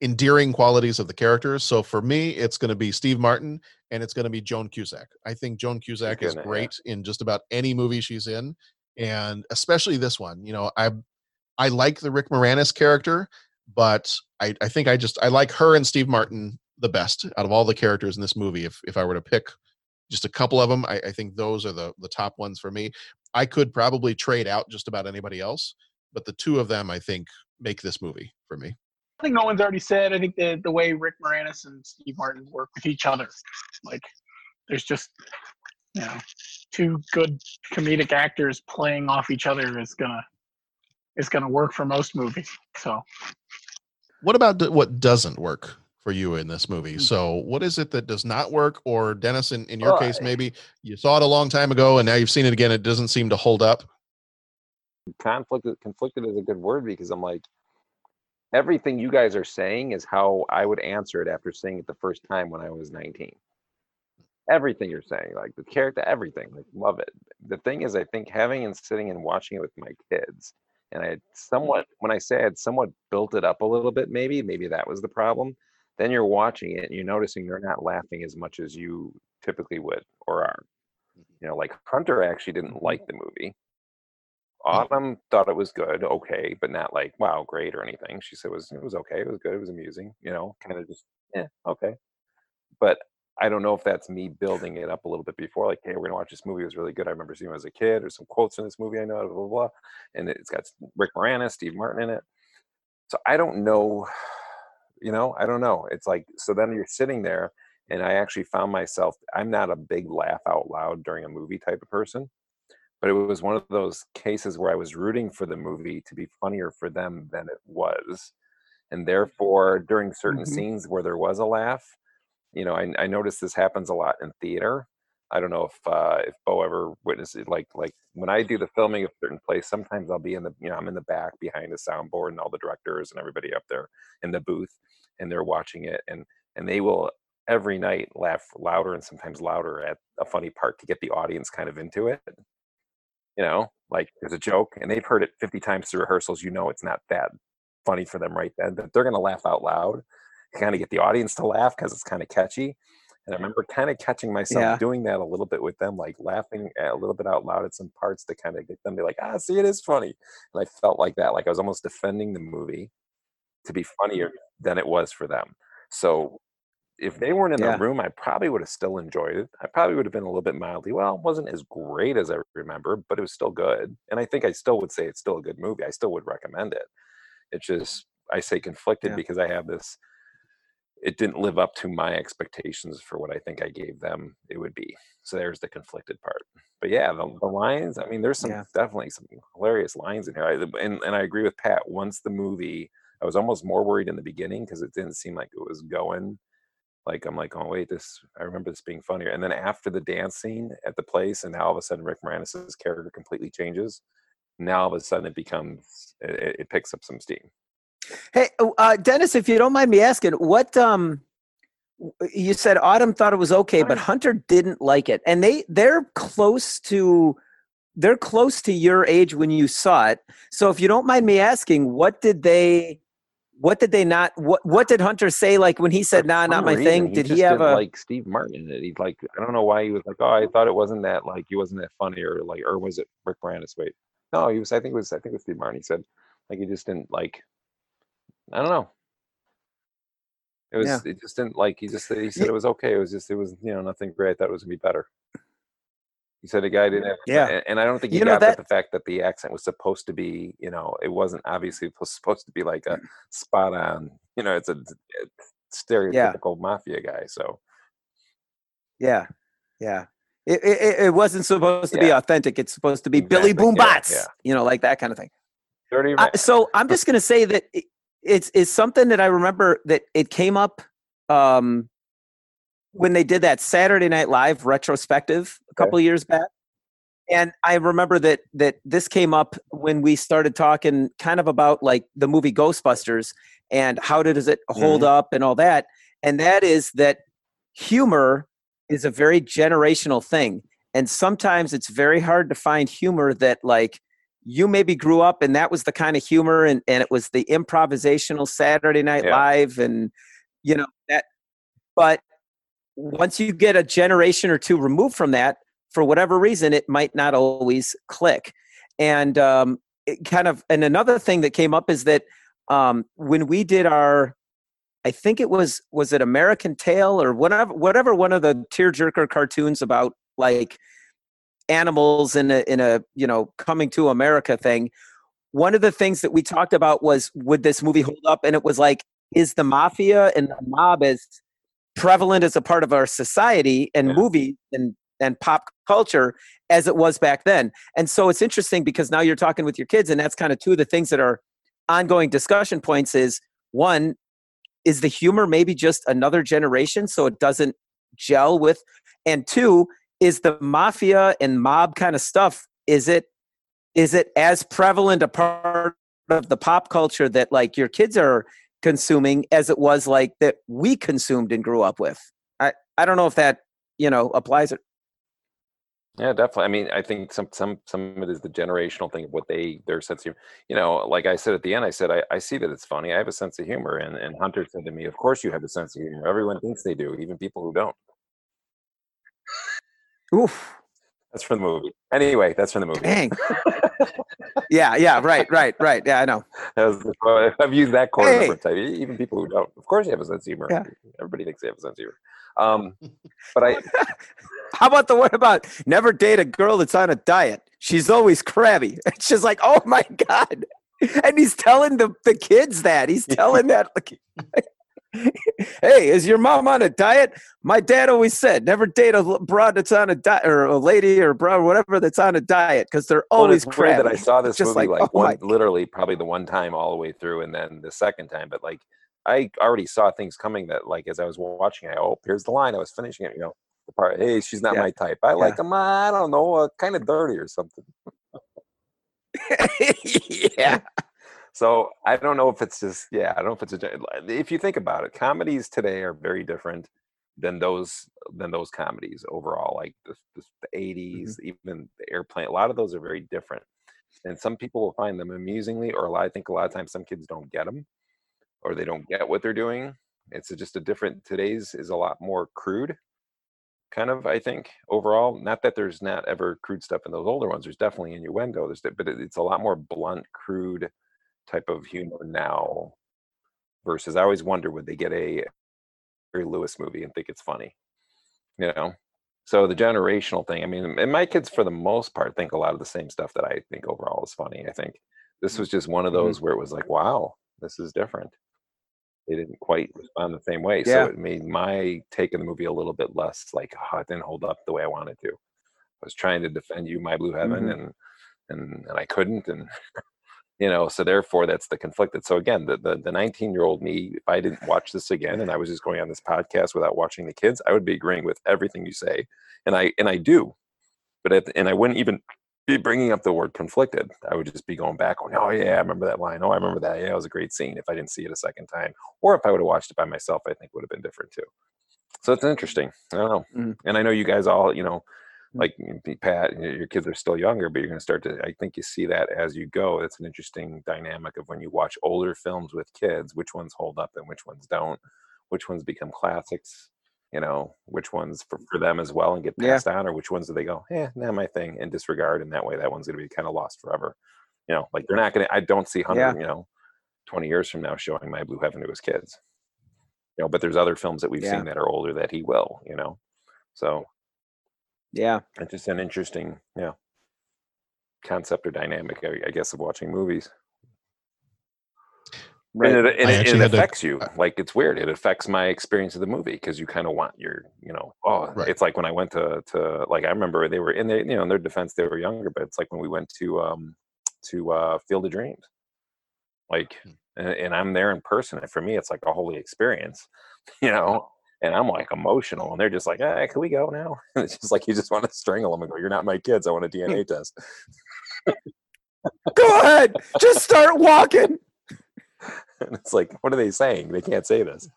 endearing qualities of the characters. So for me, it's going to be Steve Martin and it's going to be Joan Cusack. I think Joan Cusack is it, yeah. great in just about any movie she's in, and especially this one. You know, I I like the Rick Moranis character, but I I think I just I like her and Steve Martin the best out of all the characters in this movie. If if I were to pick just a couple of them, I, I think those are the the top ones for me. I could probably trade out just about anybody else, but the two of them I think make this movie for me. I think no one's already said. I think the the way Rick Moranis and Steve Martin work with each other, like there's just you know two good comedic actors playing off each other is gonna is gonna work for most movies. So What about d- what doesn't work for you in this Hmm. movie? So, what is it that does not work? Or Dennis, in, in your Well, case, maybe you saw it a long time ago and now you've seen it again. It doesn't seem to hold up. conflicted conflicted is a good word because I'm like everything you guys are saying is how I would answer it after seeing it the first time when I was 19. Everything you're saying, like the character, everything, like love it. The thing is, I think having and sitting and watching it with my kids, and I had somewhat, mm-hmm. when I say I had somewhat built it up a little bit, maybe, maybe that was the problem. Then you're watching it and you're noticing they're not laughing as much as you typically would or are. Mm-hmm. You know, like Hunter actually didn't like the movie. Mm-hmm. Autumn thought it was good, okay, but not like wow, great or anything. She said it was it was okay, it was good, it was amusing, you know, kind of just yeah, okay. But I don't know if that's me building it up a little bit before, like, hey, we're gonna watch this movie. It was really good. I remember seeing it as a kid, or some quotes in this movie I know, blah blah blah. And it's got Rick Moranis, Steve Martin in it. So I don't know, you know, I don't know. It's like so then you're sitting there, and I actually found myself. I'm not a big laugh out loud during a movie type of person but it was one of those cases where I was rooting for the movie to be funnier for them than it was. And therefore, during certain Mhm. scenes where there was a laugh, you know, I, I noticed this happens a lot in theater. I don't know if uh, if Bo ever witnessed it. Like like when I do the filming of certain place, sometimes I'll be in the you know I'm in the back behind the soundboard and all the directors and everybody up there in the booth, and they're watching it, and and they will every night laugh louder and sometimes louder at a funny part to get the audience kind of into it you know, like there's a joke and they've heard it 50 times through rehearsals, you know it's not that funny for them right then, but they're gonna laugh out loud, kind of get the audience to laugh because it's kind of catchy. And I remember kind of catching myself Yeah. doing that a little bit with them, like laughing a little bit out loud at some parts to kind of get them to be like, ah, see, it is funny. And I felt like that, like I was almost defending the movie to be funnier than it was for them. So if they weren't in Yeah. the room, I probably would have still enjoyed it. I probably would have been a little bit mildly, well, it wasn't as great as I remember, but it was still good. And I think I still would say it's still a good movie. I still would recommend it. It's just, I say conflicted Yeah. because I have this, it didn't live up to my expectations for what I think I gave them it would be. So there's the conflicted part. But yeah, the, the lines, I mean, there's some Yeah. definitely some hilarious lines in here. I, and, and I agree with Pat. Once the movie, I was almost more worried in the beginning because it didn't seem like it was going like I'm like, oh wait, this I remember this being funnier. And then after the dance scene at the place, and now all of a sudden Rick Moranis' character completely changes. Now all of a sudden it becomes it- it picks up some steam. Hey, oh, uh, Dennis, if you don't mind me asking, what um, you said Autumn thought it was okay, but Hunter didn't like it, and they they're close to they're close to your age when you saw it. So if you don't mind me asking, what did they? What did they not? What What did Hunter say? Like when he said, "Nah, not my reason, thing." he Did he have a? like Steve Martin in it? He's like, I don't know why he was like, oh, I thought it wasn't that like he wasn't that funny or like or was it Rick Moranis? Wait, no, he was. I think it was. I think it was Steve Martin. He said like he just didn't like. I don't know. It was. Yeah. It just didn't like. He just he said it was okay. It was just. It was you know nothing great. I thought it was gonna be better. He said the guy didn't have. Yeah. and- I don't think he You got that the fact that the accent was supposed to be. You know, it wasn't obviously was supposed to be like a mm. spot on. You know, it's a, stereotypical mafia guy. So Yeah, yeah. It, it, it- wasn't supposed to be authentic. It's supposed to be Billy Exactly. Boom Yeah, Bots, yeah. you know, like that kind of thing. so I'm just gonna say that it, it's it's something that I remember that it came up um, when they did that Saturday Night Live retrospective a couple of years back, and I remember that that this came up when we started talking kind of about like the movie Ghostbusters and how does it hold Mhm. up and all that, and that is that humor is a very generational thing, and sometimes it's very hard to find humor that like you maybe grew up and that was the kind of humor and, and it was the improvisational Saturday Night Yeah. Live and you know that but once you get a generation or two removed from that for whatever reason it might not always click and um, it kind of and another thing that came up is that um, when we did our I think it was was it American Tail or whatever whatever one of the tearjerker cartoons about like animals in a in a you know coming to America thing. One of the things that we talked about was would this movie hold up? And it was like, is the mafia and the mob as prevalent as a part of our society and movie and and pop culture as it was back then? And so it's interesting because now you're talking with your kids, and that's kind of two of the things that are ongoing discussion points. Is one, is the humor maybe just another generation so it doesn't gel with and two is the mafia and mob kind of stuff is it is it as prevalent a part of the pop culture that like your kids are consuming as it was like that we consumed and grew up with i i don't know if that you know applies it Yeah, definitely. I mean, I think some some some of it is the generational thing of what they their sense of. You know, like I said at the end, I said I, I see that it's funny. I have a sense of humor, and and Hunter said to me, "Of course you have a sense of humor. Everyone thinks they do, even people who don't." Oof. That's from the movie. Anyway, that's from the movie. Dang. yeah yeah right right right yeah i know was I've used that quote a Hey. number of times. e- Even people who don't, of course, you have a sense of humor. Yeah. Everybody thinks they have a sense of humor. Um, but I, how about the one about never date a girl that's on a diet she's always crabby it's just like oh my god and he's telling the, the kids that he's telling that like hey is your mom on a diet my dad always said never date a broad that's on a diet or a lady or a broad whatever that's on a diet because they're well, always weird crabby that I saw this Just movie like, like, oh one, literally probably the one time all the way through, and then the second time. But like, I already saw things coming that like as I was watching, I oh, here's the line. I was finishing it, you know, the part. Hey, she's not Yeah. my type. I like them. I don't know, uh, kind of dirty or something. yeah So I don't know if it's just yeah, I don't know if it's a if you think about it, comedies today are very different than those than those comedies overall. Like the, the, the mm-hmm. 80s, even the airplane. A lot of those are very different, and some people will find them amusingly, or a lot. I think a lot of times some kids don't get them, or they don't get what they're doing. It's just a different. Today's is a lot more crude, kind of. I think overall, not that there's not ever crude stuff in those older ones. There's definitely innuendo. There's, but it, it's a lot more blunt, crude type of humor now. Versus, I always wonder would they get a Jerry Lewis movie and think it's funny, you know? So the generational thing. I mean, and my kids for the most part think a lot of the same stuff that I think overall is funny. I think this mm-hmm. was just one of mm-hmm. those where it was like, wow, this is different. They didn't quite respond the same way, Yeah. so it made my take of the movie a little bit less like, oh, it didn't hold up the way I wanted to. I was trying to defend you, my blue heaven, Mhm. and and and I couldn't, and you know, so therefore that's the conflicted. So again, the the the 19 year old me, if I didn't watch this again and I was just going on this podcast without watching the kids, I would be agreeing with everything you say, and I and I do, but at the, and I wouldn't even be bringing up the word conflicted. I would just be going back, going, oh yeah, I remember that line. Oh, I remember that. Yeah, it was a great scene. If I didn't see it a second time, or if I would have watched it by myself, I think would have been different too. So it's interesting. I don't know. Mhm. And I know you guys all, you know, Mm-hmm. like y- y- Pat, your kids are still younger, but you're going to start to. I think you see that as you go. It's an interesting dynamic of when you watch older films with kids, which ones hold up and which ones don't, which ones become classics. You know, which ones for, for them as well and get Yeah. passed on, or which ones do they go, yeah, not my thing, and disregard, and that way that one's going to be kind of lost forever. You know, like they're not going to. I don't see Hunter, Yeah. you know, twenty years from now showing my blue heaven to his kids. You know, but there's other films that we've Yeah. seen that are older that he will. You know, so Yeah. it's just an interesting, you know, concept or dynamic, I, I guess, of watching movies. Right. And, it, and, it, it had to- affects you. Like it's weird. It affects my experience of the movie because you kind of want your, you know, oh, Right. it's like when I went to to like I remember they were in their, you know, in their defense they were younger, but it's like when we went to um to uh Field of Dreams, like, Hmm. and, and I'm there in person. And for me, it's like a holy experience, you know. And I'm like emotional, and they're just like, "Hey, can we go now?" And it's just like you just want to strangle them and go, "You're not my kids. I want a DNA test." Go ahead. Just start walking. And it's like, what are they saying? They can't say this.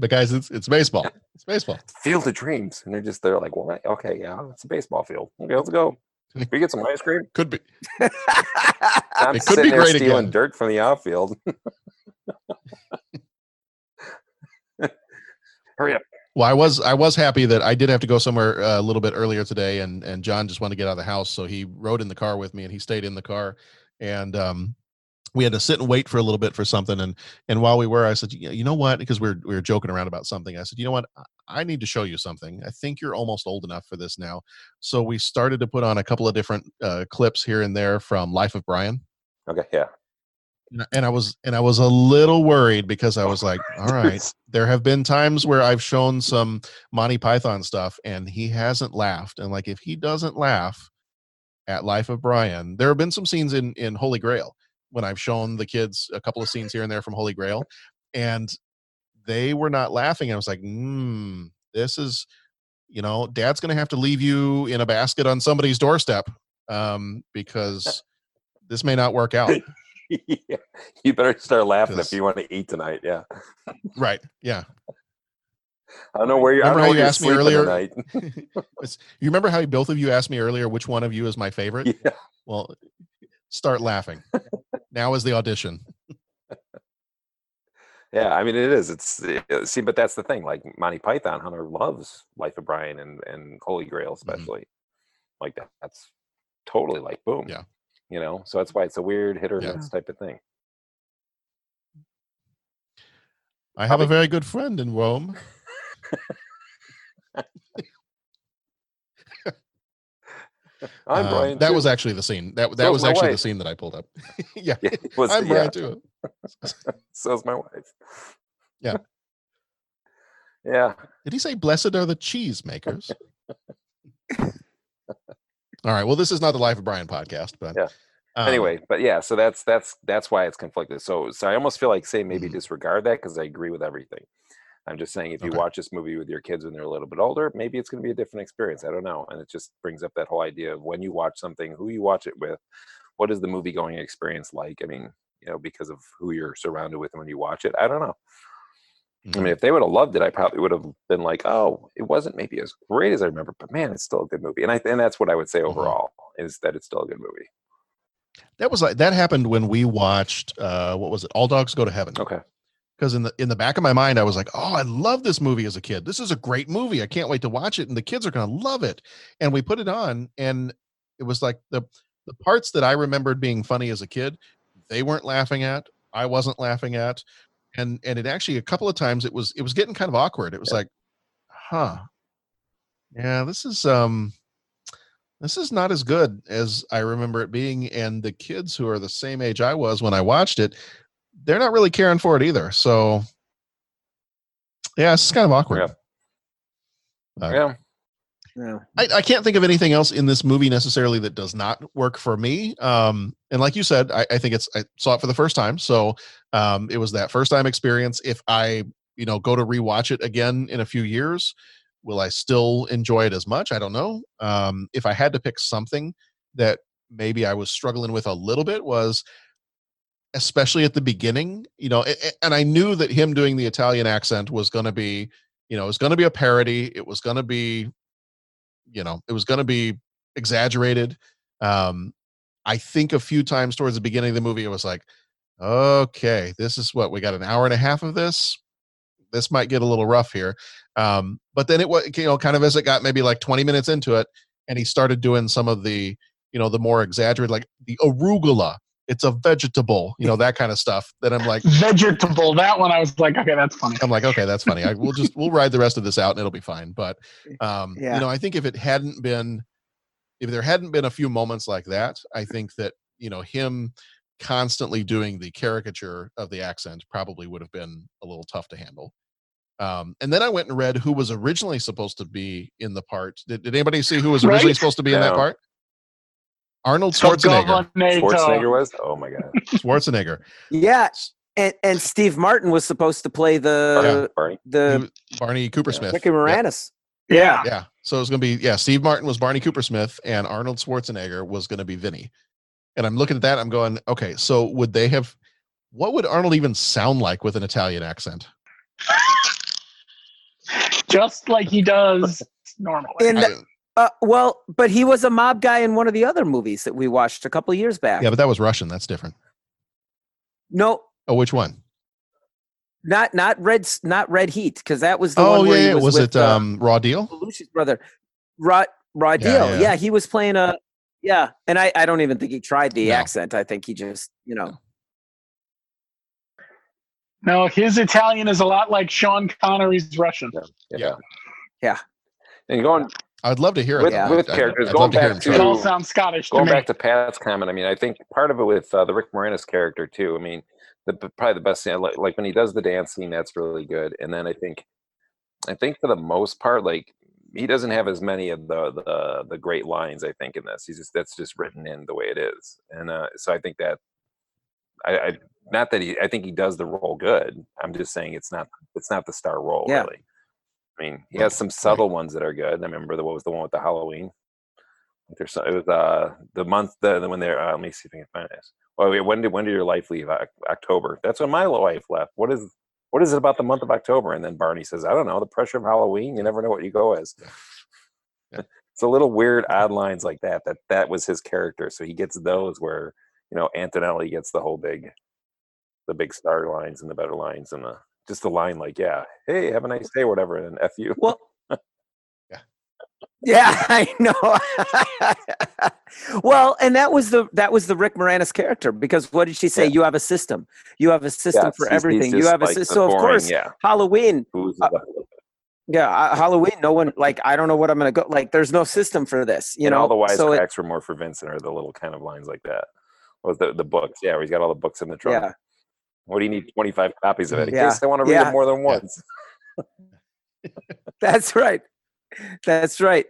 But guys, it's it's baseball. It's baseball. Field of Dreams, and they're just they're like, "What? Okay, yeah, it's a baseball field. Okay, let's go. We get some ice cream." Could be. I'm It could sitting be there stealing again. dirt from the outfield. Hurry up! Well, I was I was happy that I did have to go somewhere uh, a little bit earlier today, and and John just wanted to get out of the house, so he rode in the car with me, and he stayed in the car, and um, we had to sit and wait for a little bit for something, and and while we were, I said, "You know what?" Because we are we were joking around about something. I said, "You know what? I- I need to show you something. I think you're almost old enough for this now." So we started to put on a couple of different uh, clips here and there from Life of Brian. Okay, yeah. And I- was and I was a little worried because I was like, all right, there have been times where I've shown some Monty Python stuff and he hasn't laughed. And like if he doesn't laugh at Life of Brian, there have been some scenes in in Holy Grail when I've shown the kids a couple of scenes here and there from Holy Grail, and they were not laughing. And I was like, hmm, this is, you know, Dad's gonna have to leave you in a basket on somebody's doorstep um, because this may not work out. yeah. You better start laughing if you want to eat tonight. Yeah. Right. Yeah. I don't know where you're. I Remember how you asked me earlier? you remember how both of you asked me earlier which one of you is my favorite? Yeah. Well, start laughing. now is the audition. Yeah, I mean it is. It's uh, see, but that's the thing. Like Monty Python, Hunter loves Life of Brian and and Holy Grail, especially. Like that. That's totally like boom. Yeah. You know, so that's why it's a weird hit or Yeah. miss type of thing. I have a very good friend in Rome. I'm Uh, Brian. That too. was actually the scene. That that So was actually the scene that I pulled up. yeah. Yeah, was- I'm yeah. Brian too. So's my wife. Yeah. Yeah. Did he say blessed are the cheese makers? All right. Well, this is not the Life of Brian podcast, but Yeah. um, anyway, but yeah, so that's that's that's why it's conflicted. So so I almost feel like say Mm-hmm. maybe disregard that because I agree with everything. I'm just saying if you Okay. watch this movie with your kids when they're a little bit older, maybe it's going to be a different experience. I don't know, and it just brings up that whole idea of when you watch something, who you watch it with, what is the movie going experience like? I mean, you know, because of who you're surrounded with when you watch it. I don't know. I mean, if they would have loved it, I probably would have been like, "Oh, it wasn't maybe as great as I remember, but man, it's still a good movie." And I and that's what I would say overall is that it's still a good movie. That was like that happened when we watched uh what was it? All Dogs Go to Heaven. Okay. Because in the in the back of my mind, I was like, "Oh, I love this movie as a kid. This is a great movie. I can't wait to watch it, and the kids are going to love it." And we put it on, and it was like the the parts that I remembered being funny as a kid, they weren't laughing at. I wasn't laughing at, and and it actually a couple of times it was it was getting kind of awkward. It was like, "Huh, yeah, this is um." This is not as good as I remember it being, and the kids who are the same age I was when I watched it, they're not really caring for it either. So, yeah, it's kind of awkward. Uh, yeah. I, I can't think of anything else in this movie necessarily that does not work for me. Um, and like you said, I, I think it's I saw it for the first time, so um, it was that first time experience. If I you know go to rewatch it again in a few years, will I still enjoy it as much? I don't know. Um, if I had to pick something that maybe I was struggling with a little bit was especially at the beginning, you know, and I knew that him doing the Italian accent was going to be, you know, it was going to be a parody. It was going to be, you know, it was going to be exaggerated. Um, I think a few times towards the beginning of the movie, it was like, okay, this is what we got an hour and a half of this. This might get a little rough here. Um, but then it was, you know, kind of as it got maybe like 20 minutes into it, and he started doing some of the, you know, the more exaggerated, like the arugula. It's a vegetable, you know, that kind of stuff. That I'm like, Vegetable. That one I was like, okay, that's funny. I'm like, okay, that's funny. I we'll just we'll ride the rest of this out and it'll be fine. But um, Yeah. you know, I think if it hadn't been if there hadn't been a few moments like that, I think that, you know, him constantly doing the caricature of the accent probably would have been a little tough to handle. Um, and then I went and read who was originally supposed to be in the part. Did, did anybody see who was originally Right? supposed to be in that part? Arnold Schwarzenegger. Schwarzenegger was? Oh my god. Schwarzenegger. Yeah, and and Steve Martin was supposed to play the Barney. the Barney Coopersmith. Ricky Moranis. Yeah. Yeah. So it was going to be, yeah, Steve Martin was Barney Coopersmith and Arnold Schwarzenegger was going to be Vinny. And I'm looking at that. I'm going, okay, so would they have, what would Arnold even sound like with an Italian accent? Just like he does normally. In the, uh, well, but he was a mob guy in one of the other movies that we watched a couple years back. Yeah, but that was Russian. That's different. No, Oh, which one? not not red not red heat because that was the Oh, one yeah, yeah. was, Was with, it uh, um, Raw Deal? Belushi's brother, Raw Raw Yeah, Deal. yeah. Yeah, he was playing a yeah, and I I don't even think he tried the No. accent. I think he just you know No, his Italian is a lot like Sean Connery's Russian. yeah. Yeah. Yeah. And going I'd love to hear with, it. with characters, I'd going love to hear back him to try It all sounds Scottish going me. back to Pat's comment, I mean, I think part of it with uh, the Rick Moranis character too. I mean, the probably the best thing, like, like when he does the dance scene, that's really good. And then I think, I think for the most part, like he doesn't have as many of the the, the great lines. I think in this, he's just that's just written in the way it is. And uh, so I think that I, I not that he, I think he does the role good. I'm just saying it's not it's not the star role Yeah. really. I mean, he has some subtle ones that are good. I remember the what was the one with the Halloween. There's it was uh the month the, when they're uh, let me see if I can find this. Oh wait, when did when did your life leave? October. That's when my life left. What is what is it about the month of October? And then Barney says, I don't know, the pressure of Halloween. You never know what you go as. it's a little weird, odd lines like that. That that was his character. So he gets those where you know Antonelli gets the whole big, the big star lines and the better lines and the just the line like, yeah, hey, have a nice day, or whatever, and then f you. Well, yeah, yeah, I know. well, and that was the that was the Rick Moranis character because what did she say? You have a system. You have a system Yes, for everything. You have a like the system. So of course, yeah. Halloween. Uh, yeah, uh, Halloween. No one like I don't know what I'm gonna go. Like, there's no system for this. You and know, all the so it- were more for Vincent or the little kind of lines like that. Was the the books? Yeah, where he's got all the books in the trunk. Yeah. What do you need? Twenty five copies of it in Yeah, case I want to read yeah. it more than once. That's right. That's right.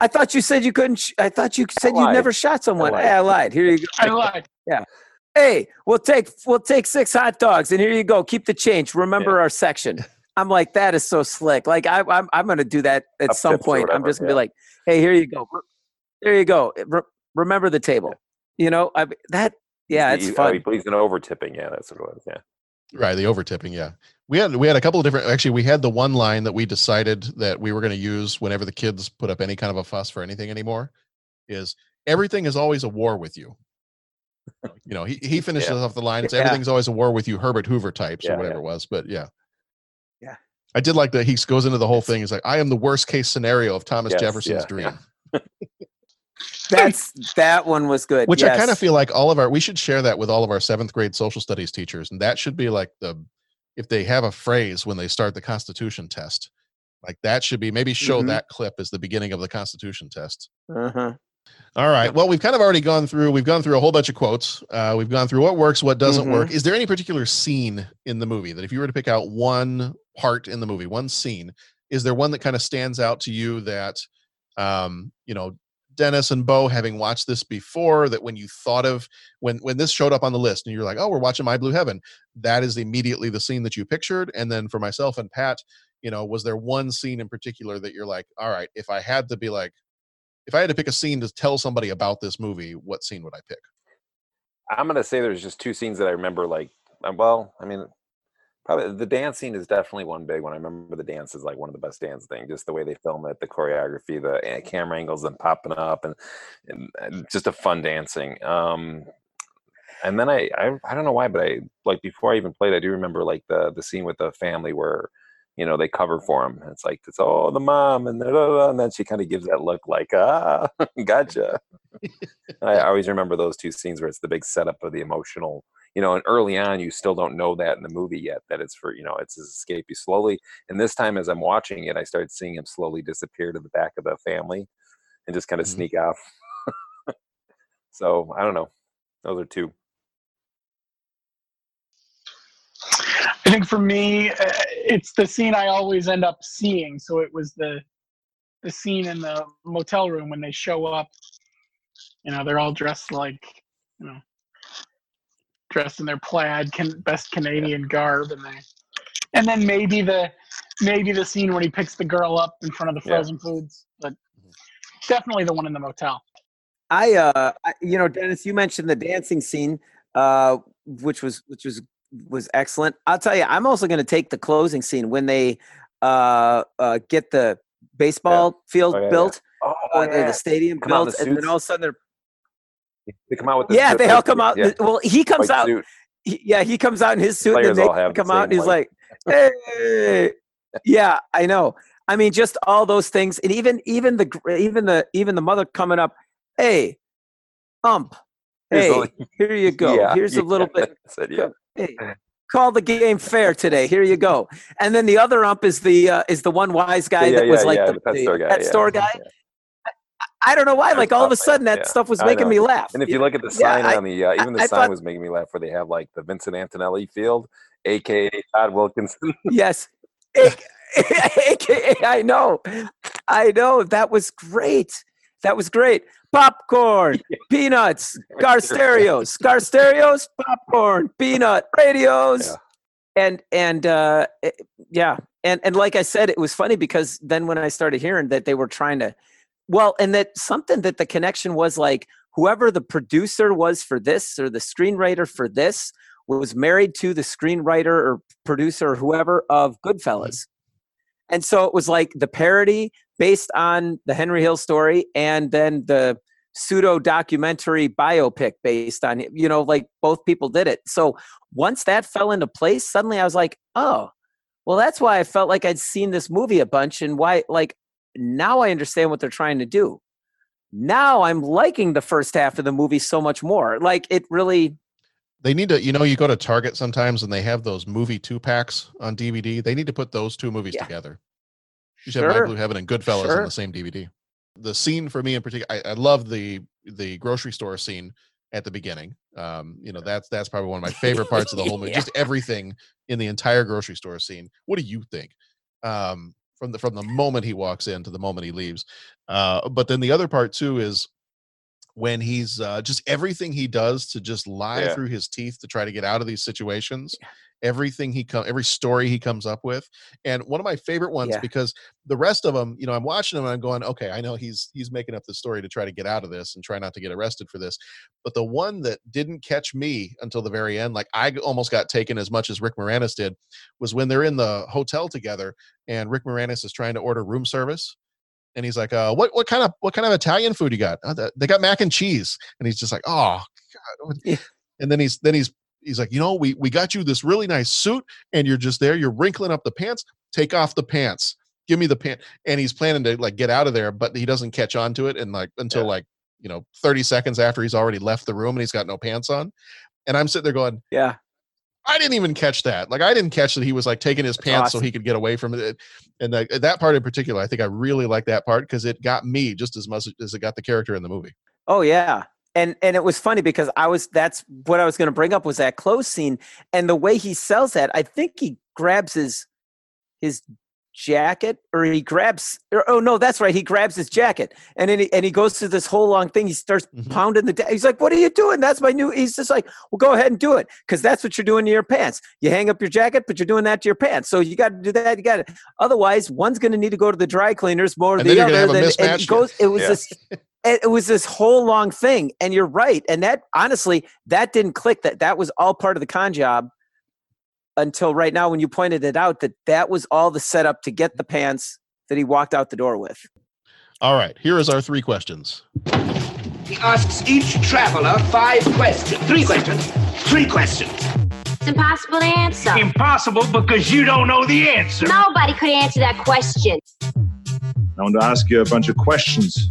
I thought you said you couldn't. Sh- I thought you said you never shot someone. lied. Hey, I lied. Here you go. I lied. Yeah. Hey, we'll take we'll take six hot dogs, and here you go. Keep the change. Remember our section. I'm like, that is so slick. Like I, I'm I'm gonna do that at Up some tips or point. I'm just gonna be like, hey, here you go. Re- There you go. Re- remember the table. You know, I that yeah, oh, He- it's he- oh, fun. he believes in over tipping. Yeah, that's what it was. Yeah. Right, the over tipping, yeah. We had we had a couple of different actually we had the one line that we decided that we were going to use whenever the kids put up any kind of a fuss for anything anymore is everything is always a war with you. You know, he, he finishes Yeah. off the line, it's Yeah. everything's always a war with you, Herbert Hoover types Yeah, or whatever yeah. it was. But yeah. Yeah. I did like that he goes into the whole thing. He's like, I am the worst case scenario of Thomas Yes, Jefferson's yeah, dream. That's that one was good. Which I kind of feel like all of our we should share that with all of our seventh grade social studies teachers, and that should be like the if they have a phrase when they start the Constitution test, like that should be maybe show Mhm. that clip as the beginning of the Constitution test. Uh-huh. All right. Well, we've kind of already gone through. We've gone through a whole bunch of quotes. Uh, we've gone through what works, what doesn't work. Mhm. Is there any particular scene in the movie that if you were to pick out one part in the movie, one scene, is there one that kind of stands out to you that, um, you know, Dennis and Bo having watched this before, that when you thought of when when this showed up on the list and you're like, oh, we're watching My Blue Heaven, that is immediately the scene that you pictured. And then for myself and Pat, you know, was there one scene in particular that you're like, all right, if I had to be like, if I had to pick a scene to tell somebody about this movie, what scene would I pick? I'm gonna say there's just two scenes that I remember. Like, uh, well, I mean, probably the dance scene is definitely one big one. I remember the dance is like one of the best dance thing. Just the way they film it, the choreography, the uh, camera angles, and popping up, and, and, just a fun dancing. Um, and then I, I, I don't know why, but I like before I even played, I do remember like the the scene with the family where. You know, they cover for him. It's like it's oh the mom and, da, da, da, and then she kind of gives that look like ah gotcha. I always remember those two scenes where it's the big setup of the emotional, you know, and early on you still don't know that in the movie yet that it's for, you know, it's his escape. You slowly, and this time as I'm watching it, I started seeing him slowly disappear to the back of the family and just kind of sneak off. so I don't know. Those are two. I think for me, uh, it's the scene I always end up seeing. So it was the the scene in the motel room when they show up. You know, they're all dressed like, you know, dressed in their plaid, can, best Canadian garb, and they, and then maybe the maybe the scene when he picks the girl up in front of the Yeah. frozen foods, but definitely the one in the motel. I, uh, I, you know, Dennis, you mentioned the dancing scene, uh, which was which was was excellent. I'll tell you, I'm also going to take the closing scene when they uh, uh, get the baseball field Oh, yeah, yeah. built, Oh, uh, the- yeah. the stadium Come built, the and then all of a sudden they're They come out with the, yeah, the- they the- all come out. yeah, Well, he comes white out. he- yeah, he comes out in his suit, and Players then all they have the come out, and he's white- like, "Hey, yeah, I know." I mean, just all those things, and even even the even the even the mother coming up, "Hey, ump, hey, here you go. Yeah, Here's a little bit. yeah. Hey, call the game fair today. Here you go." And then the other ump is the uh, is the one wise guy Yeah, that was yeah, like yeah, the, the pet store guy, pet yeah, store guy. I don't know why. Like all of a sudden, that Yeah, stuff was making me laugh. And if you look at the Yeah, sign I- on the, uh, even the I sign thought- was making me laugh where they have like the Vincent Antonelli Field, aka Todd Wilkinson. Yes. A- AKA, I know. I know. That was great. That was great. Popcorn, peanuts, car stereos, car stereos, popcorn, peanut, radios. And and uh eh, yeah. And and like I said, it was funny because then when I started hearing that they were trying to well, and that something that the connection was like whoever the producer was for this or the screenwriter for this was married to the screenwriter or producer or whoever of Goodfellas. Mm-hmm. And so it was like the parody based on the Henry Hill story and then the pseudo documentary biopic based on. You know, like both people did it. So once that fell into place, suddenly I was like, oh, well, that's why I felt like I'd seen this movie a bunch and why, like, now I understand what they're trying to do. Now I'm liking the first half of the movie so much more. Like, it really, They need to, you know, you go to Target sometimes and they have those movie two packs on DVD. They need to put those two movies together. You should have Sure. My Blue Heaven and Goodfellas on the same DVD. The scene for me in particular, I, I love the the grocery store scene at the beginning. Um, you know, that's that's probably one of my favorite parts of the whole movie. Yeah. Just everything in the entire grocery store scene. What do you think? Um, from the from the moment he walks in to the moment he leaves. Uh, but then the other part too is when he's uh, just everything he does to just lie Yeah. through his teeth to try to get out of these situations everything he come every story he comes up with and one of my favorite ones Yeah. because the rest of them you know i'm watching them and i'm going okay i know he's he's making up the story to try to get out of this and try not to get arrested for this but the one that didn't catch me until the very end like i almost got taken as much as rick moranis did was when they're in the hotel together and rick moranis is trying to order room service and he's like uh what what kind of what kind of italian food you got "Oh, they got mac and cheese and he's just like oh god what-" and then he's then he's he's like you know we we got you this really nice suit and you're just there you're wrinkling up the pants take off the pants give me the pant and he's planning to like get out of there but he doesn't catch on to it and like until like you know 30 seconds after he's already left the room and he's got no pants on and i'm sitting there going yeah I didn't even catch that. Like I didn't catch that he was like taking his pants so he could get away from it. And that, that part in particular, I think I really like that part because it got me just as much as it got the character in the movie. Oh yeah. And and it was funny because I was that's what I was going to bring up was that close scene and the way he sells that. I think he grabs his his jacket or he grabs or, oh no that's right he grabs his jacket and then he, and he goes through this whole long thing he starts mm-hmm. pounding the he's like what are you doing that's my new he's just like well go ahead and do it because that's what you're doing to your pants you hang up your jacket but you're doing that to your pants so you got to do that you got to otherwise one's going to need to go to the dry cleaners more than the other gonna have a than- and it goes it was Yeah. this it it was this whole long thing and you're right and that honestly that didn't click that that was all part of the con job until right now when you pointed it out that that was all the setup to get the pants that he walked out the door with All right, here is our three questions. He asks each traveler five questions. Three questions. Three questions. It's impossible to answer. Impossible because you don't know the answer. Nobody could answer that question. I want to ask you a bunch of questions.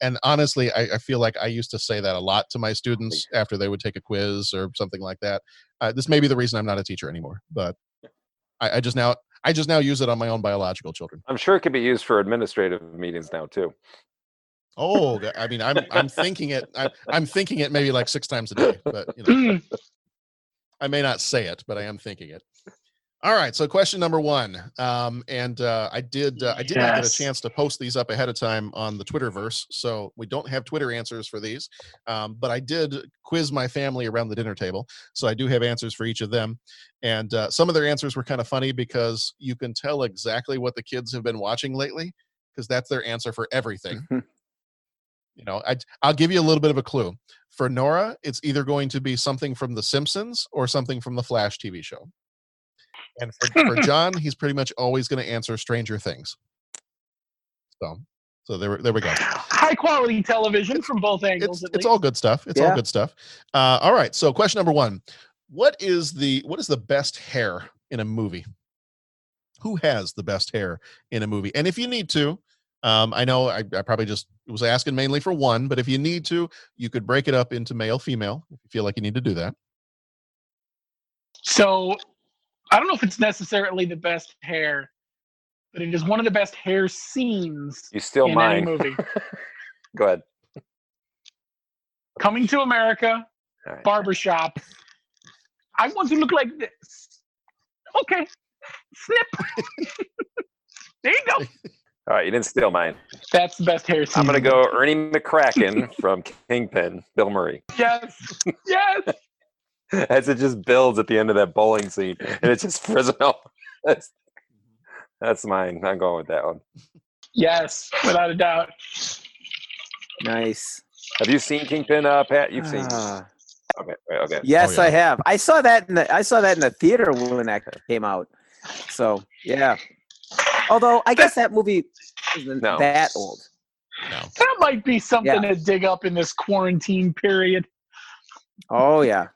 And honestly, I, I feel like I used to say that a lot to my students after they would take a quiz or something like that. Uh, this may be the reason I'm not a teacher anymore, but I, I just now I just now use it on my own biological children. I'm sure it could be used for administrative meetings now too. Oh, i mean, I'm I'm thinking it. I'm, I'm thinking it maybe like six times a day, but you know, I may not say it, but I am thinking it. All right. So question number one, um, and uh, I did uh, I did not get a chance to post these up ahead of time on the Twitterverse, so we don't have Twitter answers for these. Um, but I did quiz my family around the dinner table, so I do have answers for each of them. And uh, some of their answers were kind of funny because you can tell exactly what the kids have been watching lately, because that's their answer for everything. you know, I, I'll give you a little bit of a clue. For Nora, it's either going to be something from The Simpsons or something from the Flash TV show. And for, for John, he's pretty much always going to answer Stranger Things. So, so there, there we go. High quality television from both angles. at It's all good stuff. It's all good stuff. Uh, all right. So, question number one: What is the what is the best hair in a movie? Who has the best hair in a movie? And if you need to, um, I know I, I probably just was asking mainly for one, but if you need to, you could break it up into male, female, if you feel like you need to do that. So I don't know if it's necessarily the best hair, but it is one of the best hair scenes You steal in mine. any movie. Go ahead. Coming to America, barbershop. I want to look like this. Okay. Snip. there you go. All right, you didn't steal mine. That's the best hair scene. I'm gonna go Ernie McCracken from Kingpin, Bill Murray. Yes. Yes. As it just builds at the end of that bowling scene, and it's just Fresno. That's that's mine. I'm going with that one. Yes, without a doubt. Nice. Have you seen Kingpin, uh, Pat? You've seen. Ah. Okay. Okay. Yes, I have. I saw that in the I saw that in the theater when that came out. So yeah. Although I guess that movie isn't No. that old. No. That might be something Yeah. to dig up in this quarantine period. Oh yeah.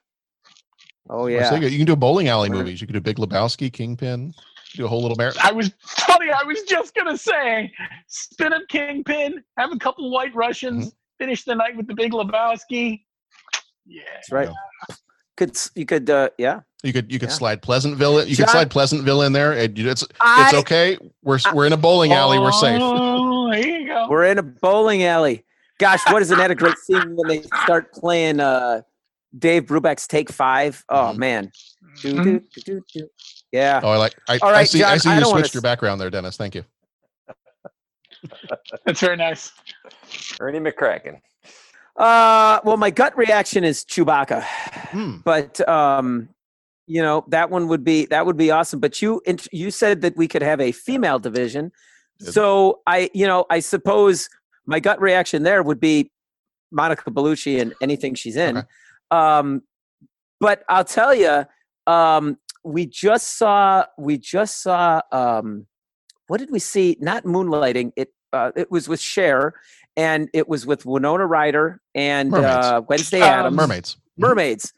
Oh yeah. thinking, you can do bowling alley movies. You could do Big Lebowski, Kingpin, do a whole little marathon. I was funny. I was just gonna say, spin up Kingpin, have a couple White Russians, Mm-hmm. finish the night with the Big Lebowski. Yeah, That's right. Could you could uh yeah. You could you could Yeah. slide Pleasantville. You could slide Pleasantville in there. and you- It's it's I- okay. We're s- we're in a bowling alley. We're safe. Oh, there you go. We're in a bowling alley. Gosh, what isn't that a great scene when they start playing uh Dave Brubeck's Take Five? Oh man. Do, do, do, do, do. Yeah. Oh, I like. I, All I right, see. I John, see I you don't wanna switched your s- background there, Dennis. Thank you. That's very nice. Ernie McCracken. Uh, well, my gut reaction is Chewbacca, Hmm. but um, you know that one would be that would be awesome. But you int- you said that we could have a female division, so I you know I suppose my gut reaction there would be Monica Bellucci and anything she's in. Um, but I'll tell you, um, we just saw we just saw um, what did we see? Not moonlighting. It uh, it was with Cher, and it was with Winona Ryder and Mermaids. uh, Wednesday Um, Adams. Mermaids. Mermaids.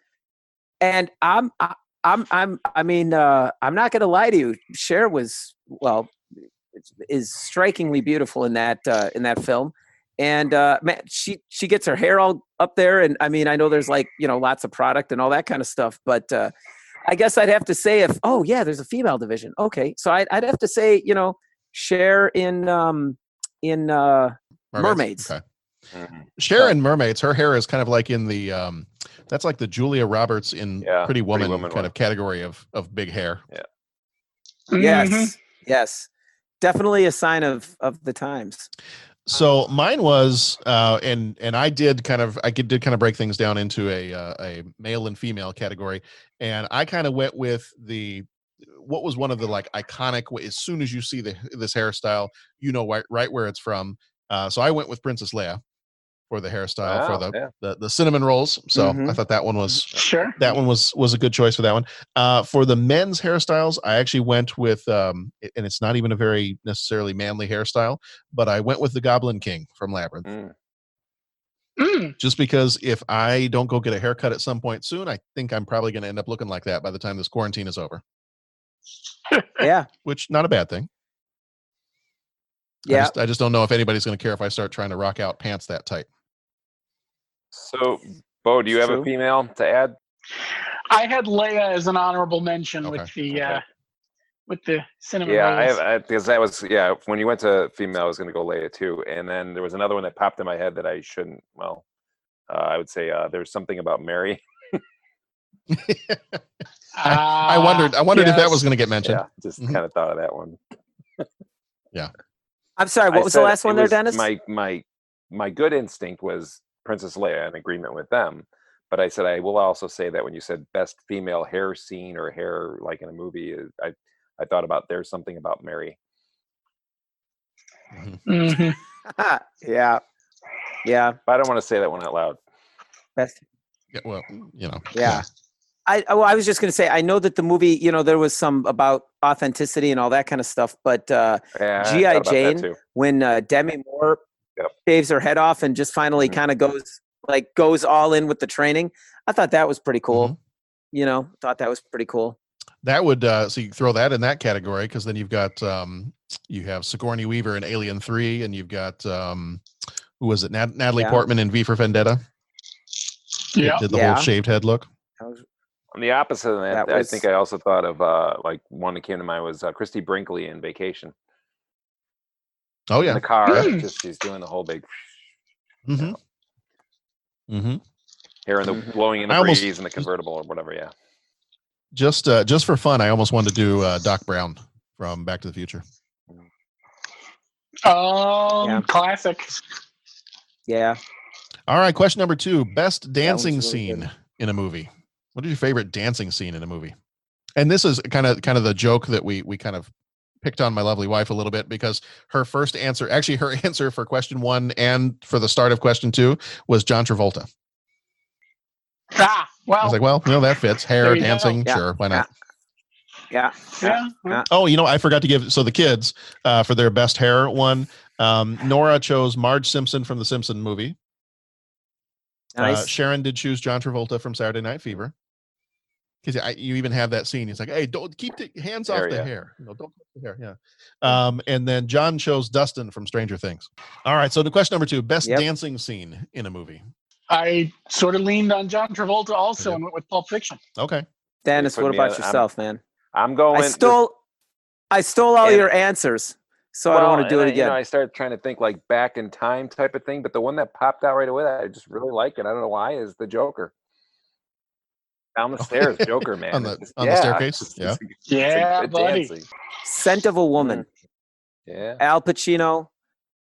And I'm I, I'm I'm I mean uh, I'm not going to lie to you. Cher was well is- is strikingly beautiful in that uh, in that film. And uh, man, she she gets her hair all up there, and I mean, I know there's like you know lots of product and all that kind of stuff, but uh, I guess I'd have to say if oh yeah, there's a female division. Okay, so I'd, I'd have to say you know Cher in um in uh mermaids. Okay. Cher in Mermaids, her hair is kind of like in the um that's like the Julia Roberts in Yeah, Pretty Pretty Woman, Woman kind one. of category of of big hair. Yeah. Yes, Mm-hmm. yes, definitely a sign of of the times. So mine was, uh, and and I did kind of, I did kind of break things down into a uh, a male and female category, and I kind of went with the what was one of the like iconic. As soon as you see the this hairstyle, you know right, right where it's from. Uh, so I went with Princess Leia for the hairstyle for the, yeah. the the cinnamon rolls. So I Mhm. thought that one was Sure. that one was was a good choice for that one. Uh, for the men's hairstyles, I actually went with, um, and it's not even a very necessarily manly hairstyle, but I went with the Goblin King from Labyrinth. Mm. Mm. Just because if I don't go get a haircut at some point soon, I think I'm probably going to end up looking like that by the time this quarantine is over. Yeah, Which not a bad thing. I yeah. just, I just don't know if anybody's going to care if I start trying to rock out pants that tight. So, Bo, do you have True. a female to add? I had Leia as an honorable mention with Okay, the uh, with the cinema. Yeah, I rolls. have I, because that was yeah. When you went to female, I was going to go Leia too, and then there was another one that popped in my head that I shouldn't. Well, uh, I would say uh, there's something about Mary. I, I wondered, I wondered if that yes. was going to get mentioned. Yeah, just Mhm. kind of thought of that one. Yeah. I'm sorry. What I was the said last it one there, was Dennis? My my my good instinct was Princess Leia in agreement with them, but I said I will also say that when you said best female hair scene or hair like in a movie, uh, I I thought about there's something about Mary. Mhm. yeah, yeah. But I don't want to say that one out loud. Best. Yeah, well, you know. Yeah. I oh, I was just going to say I know that the movie, you know, there was some about authenticity and all that kind of stuff, but uh Yeah, GI thought about that Jane when uh, Demi Moore Yep. shaves her head off and just finally Mhm. kind of goes like goes all in with the training. I thought that was pretty cool. Mhm. You know, thought that was pretty cool. That would uh so you throw that in that category because then you've got um you have Sigourney Weaver in Alien Three, and you've got um who was it Nat- Natalie Yeah. Portman in V for Vendetta. that Yeah. did the Yeah. whole shaved head look. That was- On the opposite of that, That I think I also thought of uh, like one that came to mind was uh, Christie Brinkley in Vacation. Oh In yeah. the car, Mm. just she's doing the whole big Mm-hmm. Mm-hmm. hair in the Mhm. blowing in the I almost- breeze in the convertible or whatever. Yeah. Just uh just for fun, I almost wanted to do uh, Doc Brown from Back to the Future. Um, Yeah. classic. yeah. All right, question number two: Best dancing really scene good. in a movie. What is your favorite dancing scene in a movie? And this is kind of kind of the joke that we we kind of picked on my lovely wife a little bit because her first answer, actually her answer for question one and for the start of question two was John Travolta. Ah, well, I was like, well, you know that fits. Hair, There you go. dancing, Yeah, sure, why not? Yeah. yeah. yeah. Oh, you know, I forgot to give so the kids uh, for their best hair one. Um, Nora chose Marge Simpson from the Simpson movie. Nice. Uh, Sharon did choose John Travolta from Saturday Night Fever. Because you even have that scene. He's like, "Hey, don't keep the hands off Hair, the yeah. hair. You know, don't touch the hair." Yeah. Um, and then John chose Dustin from Stranger Things. All right. So the question number two: best Yep. dancing scene in a movie. I sort of leaned on John Travolta also and went with Pulp Fiction. Okay. Dennis, put what me about on- I'm- yourself, man? I'm going. I stole, I stole all And- your answers, so I don't want to do it I- You know, again. I started trying to think like back in time type of thing, but the one that popped out right away that I just really like, and I don't know why, is the Joker. Down the stairs, Joker, man. On the- It's just- on the yeah, staircase? Yeah. it's- it's Yeah, good buddy. dancing. Scent of a woman. Yeah. Al Pacino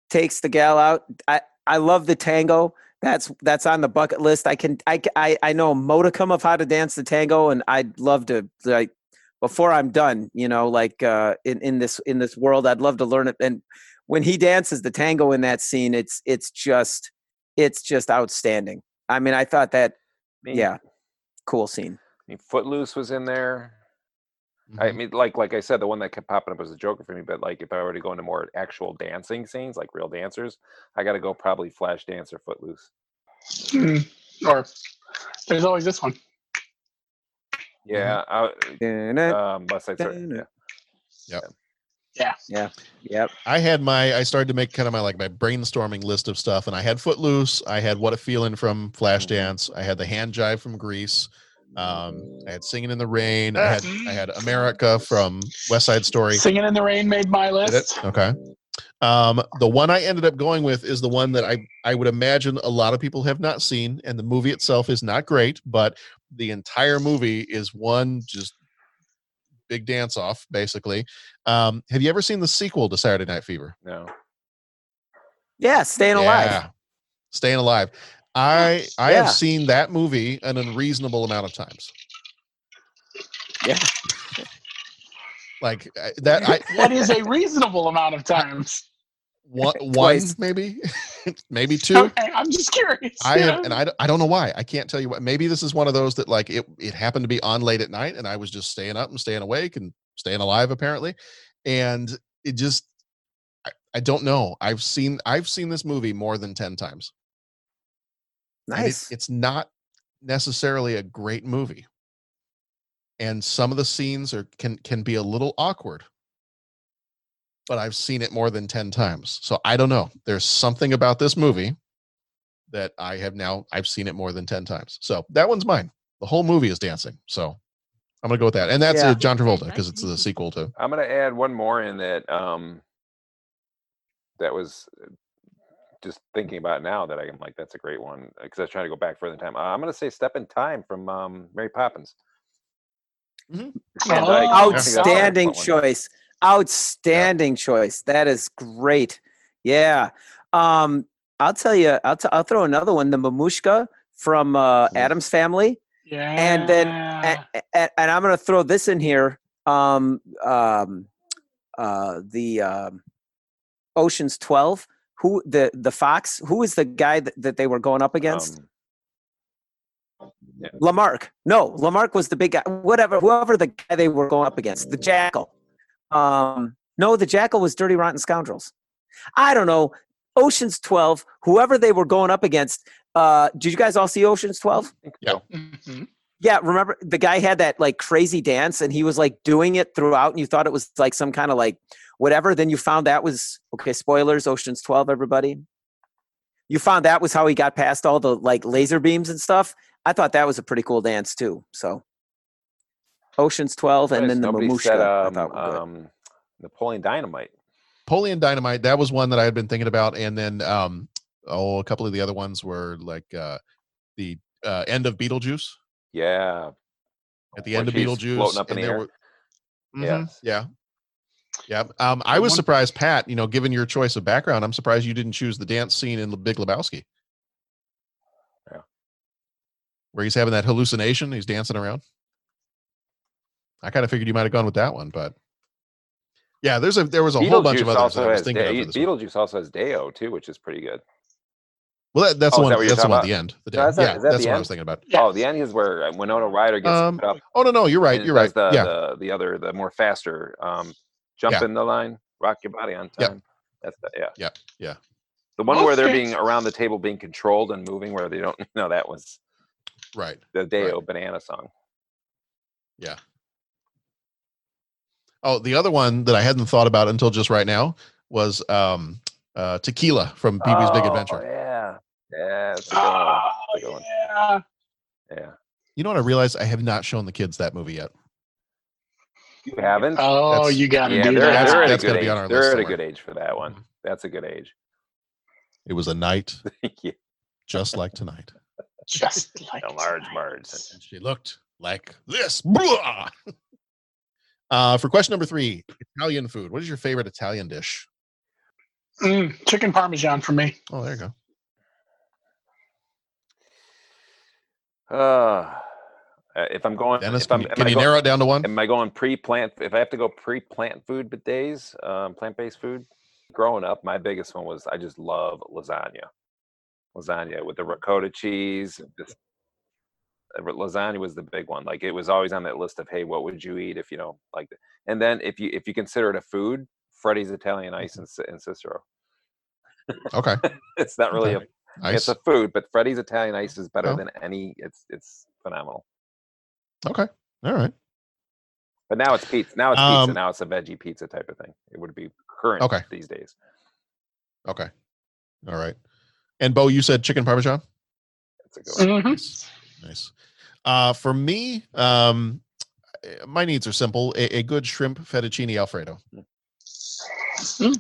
takes the gal out. I I love the tango. That's that's on the bucket list. I can I I I know a modicum of how to dance the tango, and I'd love to like before I'm done. You know, like uh, in in this in this world, I'd love to learn it. And when he dances the tango in that scene, it's it's just it's just outstanding. I mean, I thought that mean- yeah, cool scene. I mean, Footloose was in there. I Mm-hmm. mean, like like I said, the one that kept popping up was the Joker for me. But like, if I were to go into more actual dancing scenes, like real dancers, I got to go probably Flashdance or Footloose. Hmm. Or there's always this one. Yeah, Mm-hmm. I, um, West Side Story. Yeah. Yep. Yeah. Yeah. Yep. I had my I started to make kind of my like my brainstorming list of stuff, and I had Footloose, I had What a Feeling from Flashdance, I had the Hand Jive from Grease, um, I had Singing in the Rain, I had I had America from West Side Story. Singing in the Rain made my Did it? list. Okay. Um, the one I ended up going with is the one that I I would imagine a lot of people have not seen, and the movie itself is not great, but the entire movie is one just big dance off, basically. Um, have you ever seen the sequel to Saturday Night Fever? No. Yeah, staying alive. Yeah. Staying alive. I I Yeah. have seen that movie an unreasonable amount of times. Yeah. Like that I What is a reasonable amount of times? One one maybe maybe two. Okay, I'm just curious. I you have, and I, don't- I don't know why. I can't tell you what. Maybe this is one of those that like it it happened to be on late at night, and I was just staying up and staying awake and staying alive apparently, and it just I, I don't know. I've seen I've seen this movie more than ten times. and it- Nice. it's not necessarily a great movie, and some of the scenes are can can be a little awkward. But I've seen it more than ten times, so I don't know. There's something about this movie that I have now I've seen it more than 10 times. So that one's mine. The whole movie is dancing. So I'm gonna go with that. And that's Yeah. uh, John Travolta because it's the sequel to I'm gonna add one more in that. Um, that was uh, just thinking about now that I'm like, that's a great one because I was trying to go back further in time. Uh, I'm gonna say "Step in Time" from um, Mary Poppins. Van Dyke. I think that's a Outstanding excellent one. Choice. Outstanding choice. That is great. Yeah. Um, I'll tell you. I'll t- I'll throw another one. The Mamushka from uh, Addams Family, yeah. and then and, and, and I'm gonna throw this in here. Um, um, uh, the um, Ocean's Twelve. Who the the fox? Who is the guy that, that they were going up against? Um, yeah. LeMarque. No, LeMarque was the big guy. Whatever, whoever the guy they were going up against, the Jackal. Um, no, the Jackal was Dirty Rotten Scoundrels. I don't know. Ocean's Twelve. Whoever they were going up against. Uh, did you guys all see Ocean's Twelve? Yeah. Mhm. Yeah, remember the guy had that like crazy dance and he was like doing it throughout and you thought it was like some kind of like whatever. Then you found that was okay, spoilers, Ocean's 12, everybody. You found that was how he got past all the like laser beams and stuff. I thought that was a pretty cool dance too. So Ocean's 12 and then the Nobody Mamushka. said I um, thought um, Napoleon Dynamite. Napoleon Dynamite. That was one that I had been thinking about. And then um oh a couple of the other ones were like uh the uh end of Beetlejuice. Yeah. At the When end of Beetlejuice. floating up in and the there air. were- Mhm, Yes. Yeah. Yeah. Um, I was One- surprised, Pat, you know, given your choice of background, I'm surprised you didn't choose the dance scene in The Big Lebowski. Yeah. Where he's having that hallucination, he's dancing around. I kind of figured you might have gone with that one, but yeah, there's a there was a whole bunch of Beetlejuice others that I was thinking Da- of for one. Beetlejuice also has Day-O too, which is pretty good. Well, that, that's Oh, the is that one. That's the one at the end. The No, day. is that- yeah, that that's the what I was thinking about. Oh, the end is where uh, Winona Ryder gets Um, put up. oh no, no, you're right. You're right. The, yeah, the the other the more faster um, jump Yeah. in the line, rock your body on Yep. time. That's the yeah. yeah, yeah. The one where they're being around the table being controlled and moving where they don't know that was Right. the Day-O banana song. Yeah. Oh, the other one that I hadn't thought about until just right now was um, uh, Tequila from Pee Wee's Big Oh, Adventure. Yeah. Yeah, that's a good one. Oh a good one. Yeah. Yeah. You know what I realized? I have not shown the kids that movie yet. You haven't? Oh, That's- you got to yeah, do they're, that. they're at a That's good gotta age. be on our they're list at a good age for that one. That's a good age. It was a night yeah. just like tonight. Just like A large Marge. And she looked like this. Blah! Uh, for question number three, Italian food. What is your favorite Italian dish? Mm, chicken parmesan for me. Oh, there you go. Uh, if I'm going, Dennis, if can I'm, you- can I you go- narrow it down to one? Am I going pre-plant? If I have to go pre-plant food but days, um, plant-based food. Growing up, my biggest one was I just love lasagna. Lasagna with the ricotta cheese. Just, lasagna was the big one. Like it was always on that list of hey, what would you eat if you know like. th- And then if you if you consider it a food, Freddy's Italian Ice and, Ci- and Cicero. Okay. it's not really Okay. a it's a food, but Freddy's Italian Ice is better Oh. than any. It's it's phenomenal. Okay. All right. But now it's pizza. Now it's pizza. Um, Now it's a veggie pizza type of thing. It would be current Okay. these days. Okay. All right. And Bo, you said chicken parmesan? That's a good one. Nice. Nice. Uh, for me, um, my needs are simple: a, a good shrimp fettuccine alfredo.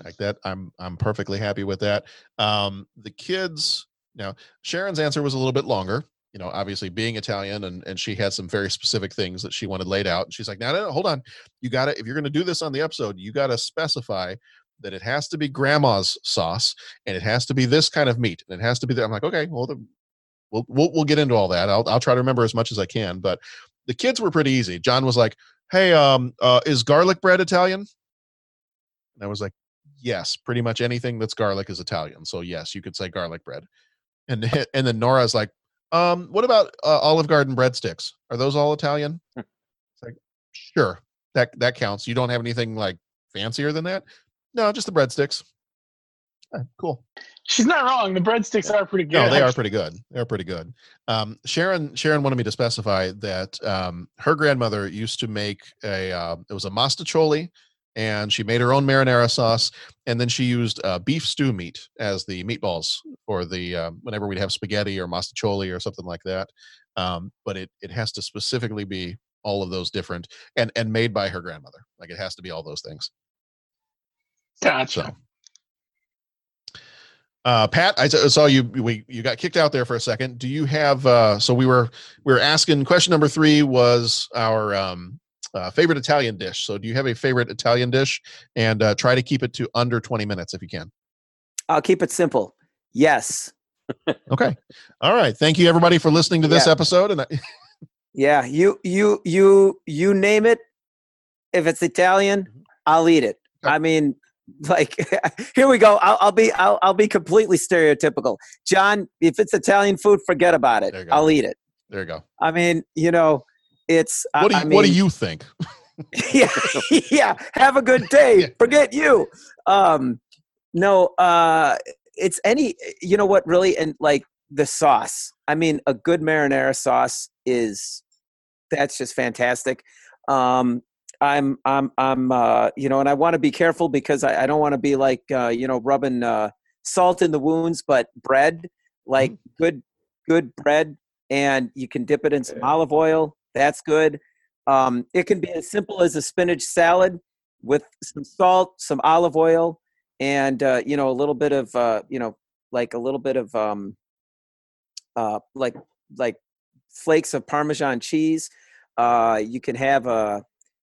Like that, I'm I'm perfectly happy with that. Um, the kids now, Sharon's answer was a little bit longer. You know, obviously being Italian, and and she had some very specific things that she wanted laid out. And She's like, no, no, no hold on, you got to if you're going to do this on the episode, you got to specify that it has to be grandma's sauce and it has to be this kind of meat and it has to be that. I'm like, okay, well, the, we'll, we'll we'll get into all that. I'll I'll try to remember as much as I can. But the kids were pretty easy. John was like, "Hey, um, uh, is garlic bread Italian?" And I was like, "Yes, pretty much anything that's garlic is Italian. So yes, you could say garlic bread." And then- and then Nora's like, "Um, what about uh, Olive Garden breadsticks? Are those all Italian?" it's like, "Sure, that that counts. You don't have anything like fancier than that." No, just the breadsticks. "Ah, cool. She's not wrong. The breadsticks are pretty good. No, they are pretty good. They're pretty good. Um, Sharon Sharon wanted me to specify that um, her grandmother used to make a uh, it was a mostaccioli, and she made her own marinara sauce, and then she used uh, beef stew meat as the meatballs for the um, whenever we'd have spaghetti or mostaccioli or something like that. Um, but it it has to specifically be all of those different and and made by her grandmother. Like it has to be all those things. Gotcha. Uh, Pat, I saw you. We you got kicked out there for a second. Do you have? Uh, so we were we were asking. Question number three was our um, uh, favorite Italian dish. So do you have a favorite Italian dish? And uh, try to keep it to under twenty minutes if you can. I'll keep it simple. Yes. Okay. All right. Thank you everybody for listening to this Yeah. episode. And I, Yeah, you you you you name it. If it's Italian, I'll eat it. I mean, like here we go. I'll, I'll be I'll, I'll be completely stereotypical. John, if it's Italian food, forget about it. I'll eat it. there you go. I mean, you know, it's What do you I What do you think? yeah, yeah. Have a good day. Forget you. Um, no, uh, it's any. You know what? Really, and like the sauce. I mean, a good marinara sauce is that's just fantastic. Um, I'm, I'm, I'm. Uh, you know, and I want to be careful because I, I don't want to be like, uh, you know, rubbing uh, salt in the wounds. But bread, like good, good bread, and you can dip it in some olive oil. That's good. Um, it can be as simple as a spinach salad with some salt, some olive oil, and uh, you know a little bit of uh, you know like a little bit of um, uh, like like flakes of Parmesan cheese. Uh, you can have a,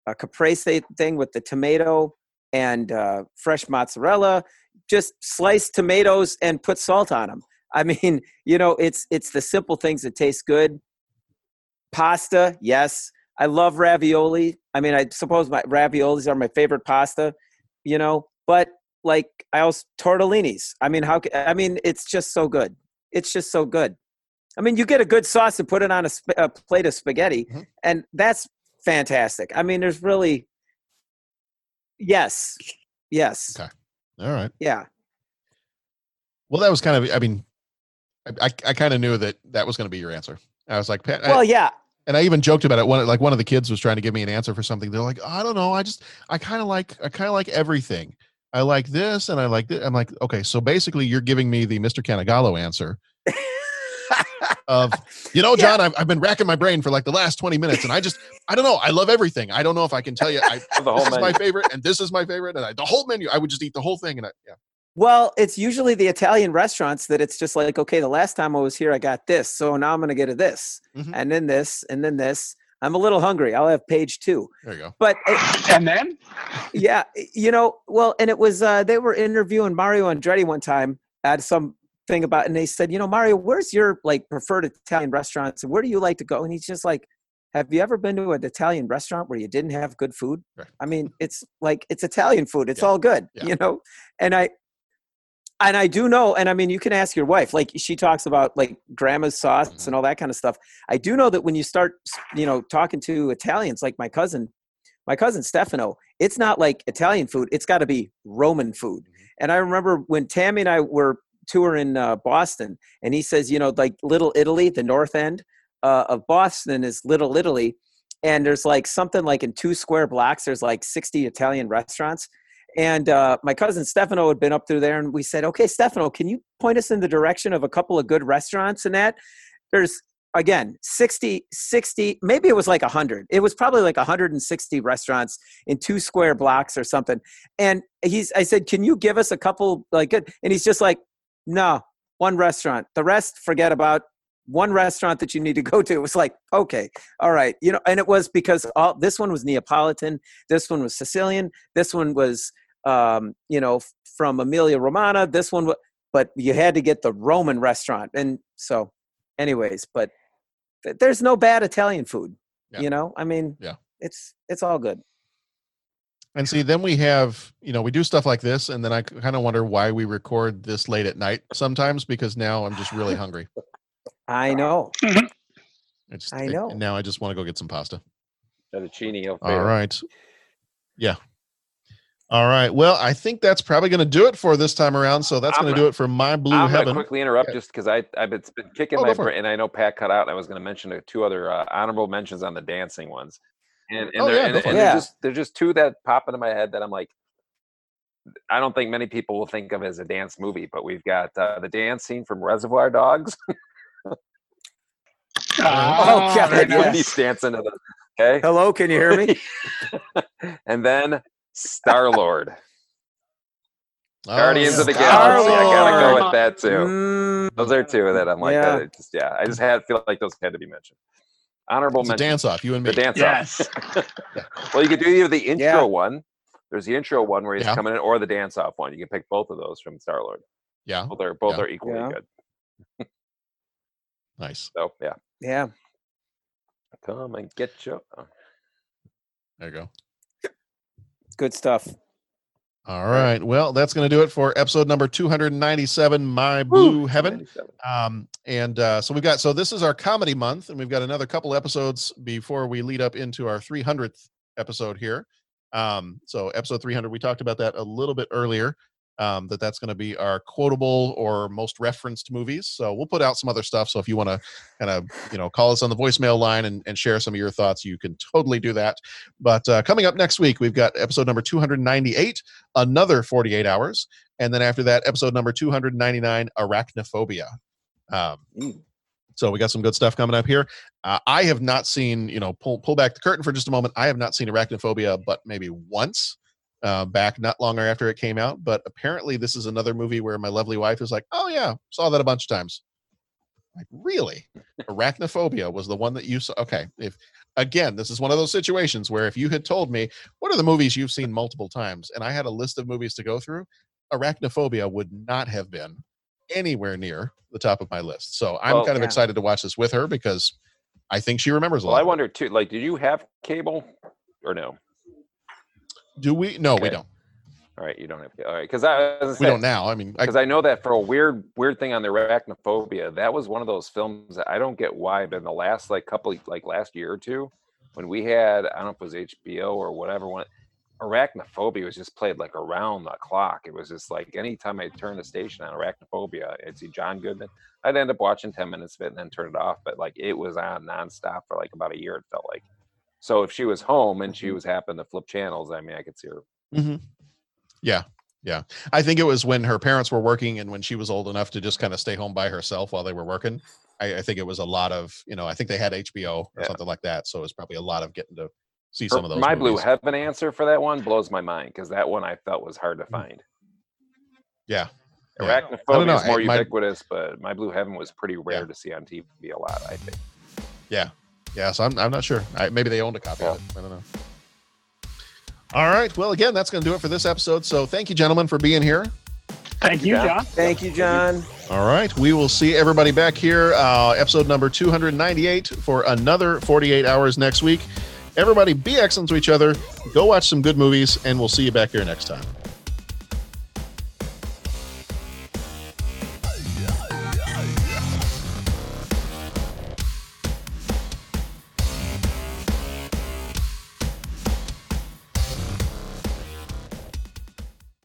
a caprese thing with the tomato and uh, fresh mozzarella. Just slice tomatoes and put salt on them. I mean, you know, it's it's the simple things that taste good. Pasta, yes. I love ravioli. I mean, I suppose my raviolis are my favorite pasta, you know, but like I also tortellinis. I mean, how I mean, it's just so good. It's just so good. I mean, you get a good sauce and put it on a, sp- a plate of spaghetti, and that's fantastic. I mean, there's really yes, yes, Okay. All right. yeah. Well, that was kind of. I mean, I I, I kind of knew that that was going to be your answer. I was like, Pat. I- Well, yeah. and I even joked about it. One like one of the kids was trying to give me an answer for something. They're like, I don't know. I just I kind of like I kind of like everything. I like this and I like that. I'm like, okay, so basically you're giving me the Mr. Canagallo answer. of you know john I've, I've been racking my brain for like the last 20 minutes and i just i don't know i love everything i don't know if i can tell you I, The whole this is my favorite and this is my favorite and I, the whole menu i would just eat the whole thing and I, yeah Well, it's usually the Italian restaurants that it's just like, okay, the last time I was here, I got this, so now I'm gonna get a this, Mm-hmm. and then this, and then this. I'm a little hungry. I'll have page two. there you go But it- And then yeah, you know, well, and it was uh, they were interviewing Mario Andretti one time at some thing about, and they said, you know, Mario, where's your like preferred Italian restaurants, and where do you like to go? And he's just like, have you ever been to an Italian restaurant where you didn't have good food? I mean, it's like it's Italian food; it's all good, you know. And I, and I do know, and I mean, you can ask your wife. Like she talks about like grandma's sauce mm-hmm. and all that kind of stuff. I do know that when you start, you know, talking to Italians, like my cousin, my cousin Stefano, it's not like Italian food. It's got to be Roman food. Mm-hmm. And I remember when Tammy and I were touring uh, Boston, and he says, you know, like Little Italy, the north end uh, of Boston is Little Italy, and there's like something like in two square blocks, there's like 60 Italian restaurants. And uh, my cousin Stefano had been up through there, and we said, "Okay, Stefano, can you point us in the direction of a couple of good restaurants?" And that there's again 60 60 maybe it was like 100 it was probably like 160 restaurants in two square blocks or something and he's i said can you give us a couple like good and he's just like no one restaurant. The rest forget about one restaurant that you need to go to. It was like okay all right you know and it was because all this one was neapolitan this one was sicilian this one was um you know from emilia romagna this one wa- but you had to get the roman restaurant. And so anyways but th- there's no bad italian food you know? I mean yeah. it's it's all good And see, then we have, you know, we do stuff like this, and then I kind of wonder why we record this late at night sometimes because now I'm just really hungry. i know I, just, I know. now I just want to go get some pasta. Fettuccine All Alfredo. right. Yeah. All right. Well, I think that's probably going to do it for this time around. So that's going to do it for my blue I'm heaven. gonna quickly interrupt just because I I've been, it's been kicking Oh, my brain, and I know Pat cut out. And I was going to mention two other uh, honorable mentions on the dancing ones, and and, Oh, they're, yeah, and, and they're Yeah. just they're just two that pop into my head that I'm like, I don't think many people will think of as a dance movie, but we've got uh, the dance scene from Reservoir Dogs. Oh, God, when yes. he's dancing to the okay. hello can you hear me and then Star Lord. Oh, Guardians of the. Galaxy. I gotta go with that too. Mm, Those are two that I'm like, Yeah. uh, just yeah. I just had feel like those had to be mentioned. Honorable It's a mention. dance off, you and me. The dance Yes. off. well, you could do either the intro Yeah. one. There's the intro one where he's Yeah. coming in, or the dance off one. You can pick both of those from Star Lord. Yeah. Both are both Yeah. are equally Yeah. good. Nice. So yeah, yeah come and get you. oh, uh There you go. good stuff All right. Well, that's going to do it for episode number 297, My Blue Heaven. Um, and uh, so we've got, so this is our comedy month, and we've got another couple episodes before we lead up into our 300th episode here. Um, so episode 300, we talked about that a little bit earlier. Um, that that's going to be our quotable or most referenced movies. So we'll put out some other stuff. So if you want to kind of you know call us on the voicemail line and, and share some of your thoughts, you can totally do that. But uh, coming up next week, we've got episode number 298, another 48 hours, and then after that, episode number 299, arachnophobia. Um, so we got some good stuff coming up here. Uh, I have not seen, you know, pull pull back the curtain for just a moment. I have not seen arachnophobia, but maybe once uh, back not long after it came out. But apparently, this is another movie where my lovely wife is like, "Oh yeah, saw that a bunch of times." Like, really? Arachnophobia was the one that you saw. Okay, if again, this is one of those situations where if you had told me what are the movies you've seen multiple times, and I had a list of movies to go through, Arachnophobia would not have been anywhere near the top of my list. So I'm kind of yeah. excited to watch this with her because I think she remembers a Well, I wonder too. Like, did you have cable or no? Do we? No, we don't. All right, you don't have. to. All right, because I was We don't now. I mean, I, because I know that for a weird weird thing on the arachnophobia, that was one of those films that I don't get why, but in the last like couple like last year or two, when we had I don't know if it was HBO or whatever one, arachnophobia was just played like around the clock. It was just like anytime I turned the station on arachnophobia, I'd see John Goodman. I'd end up watching ten minutes of it and then turn it off. But like it was on nonstop for like about a year. It felt like. So if she was home and she was happened to flip channels, I mean, I could see her. Mhm. Yeah. Yeah. I think it was when her parents were working and when she was old enough to just kind of stay home by herself while they were working. I, I think it was a lot of you know I think they had HBO or something like that, so it was probably a lot of getting to see Her- some of those. my blue heaven answer for that one blows my mind because that one I felt was hard to find. Yeah. Mm. Yeah. Arachnophobia know, is more I- my- ubiquitous, but my blue heaven was pretty rare to see on TV a lot. I think. Yeah, yeah. So I'm I'm not sure. I, maybe they owned a copy of it. I don't know. All right. Well, again, that's going to do it for this episode. So thank you, gentlemen, for being here. Thank you, John. Thank you, John. All right. We will see everybody back here, uh, episode number 298 for another 48 hours next week. Everybody be excellent to each other. Go watch some good movies, and we'll see you back here next time.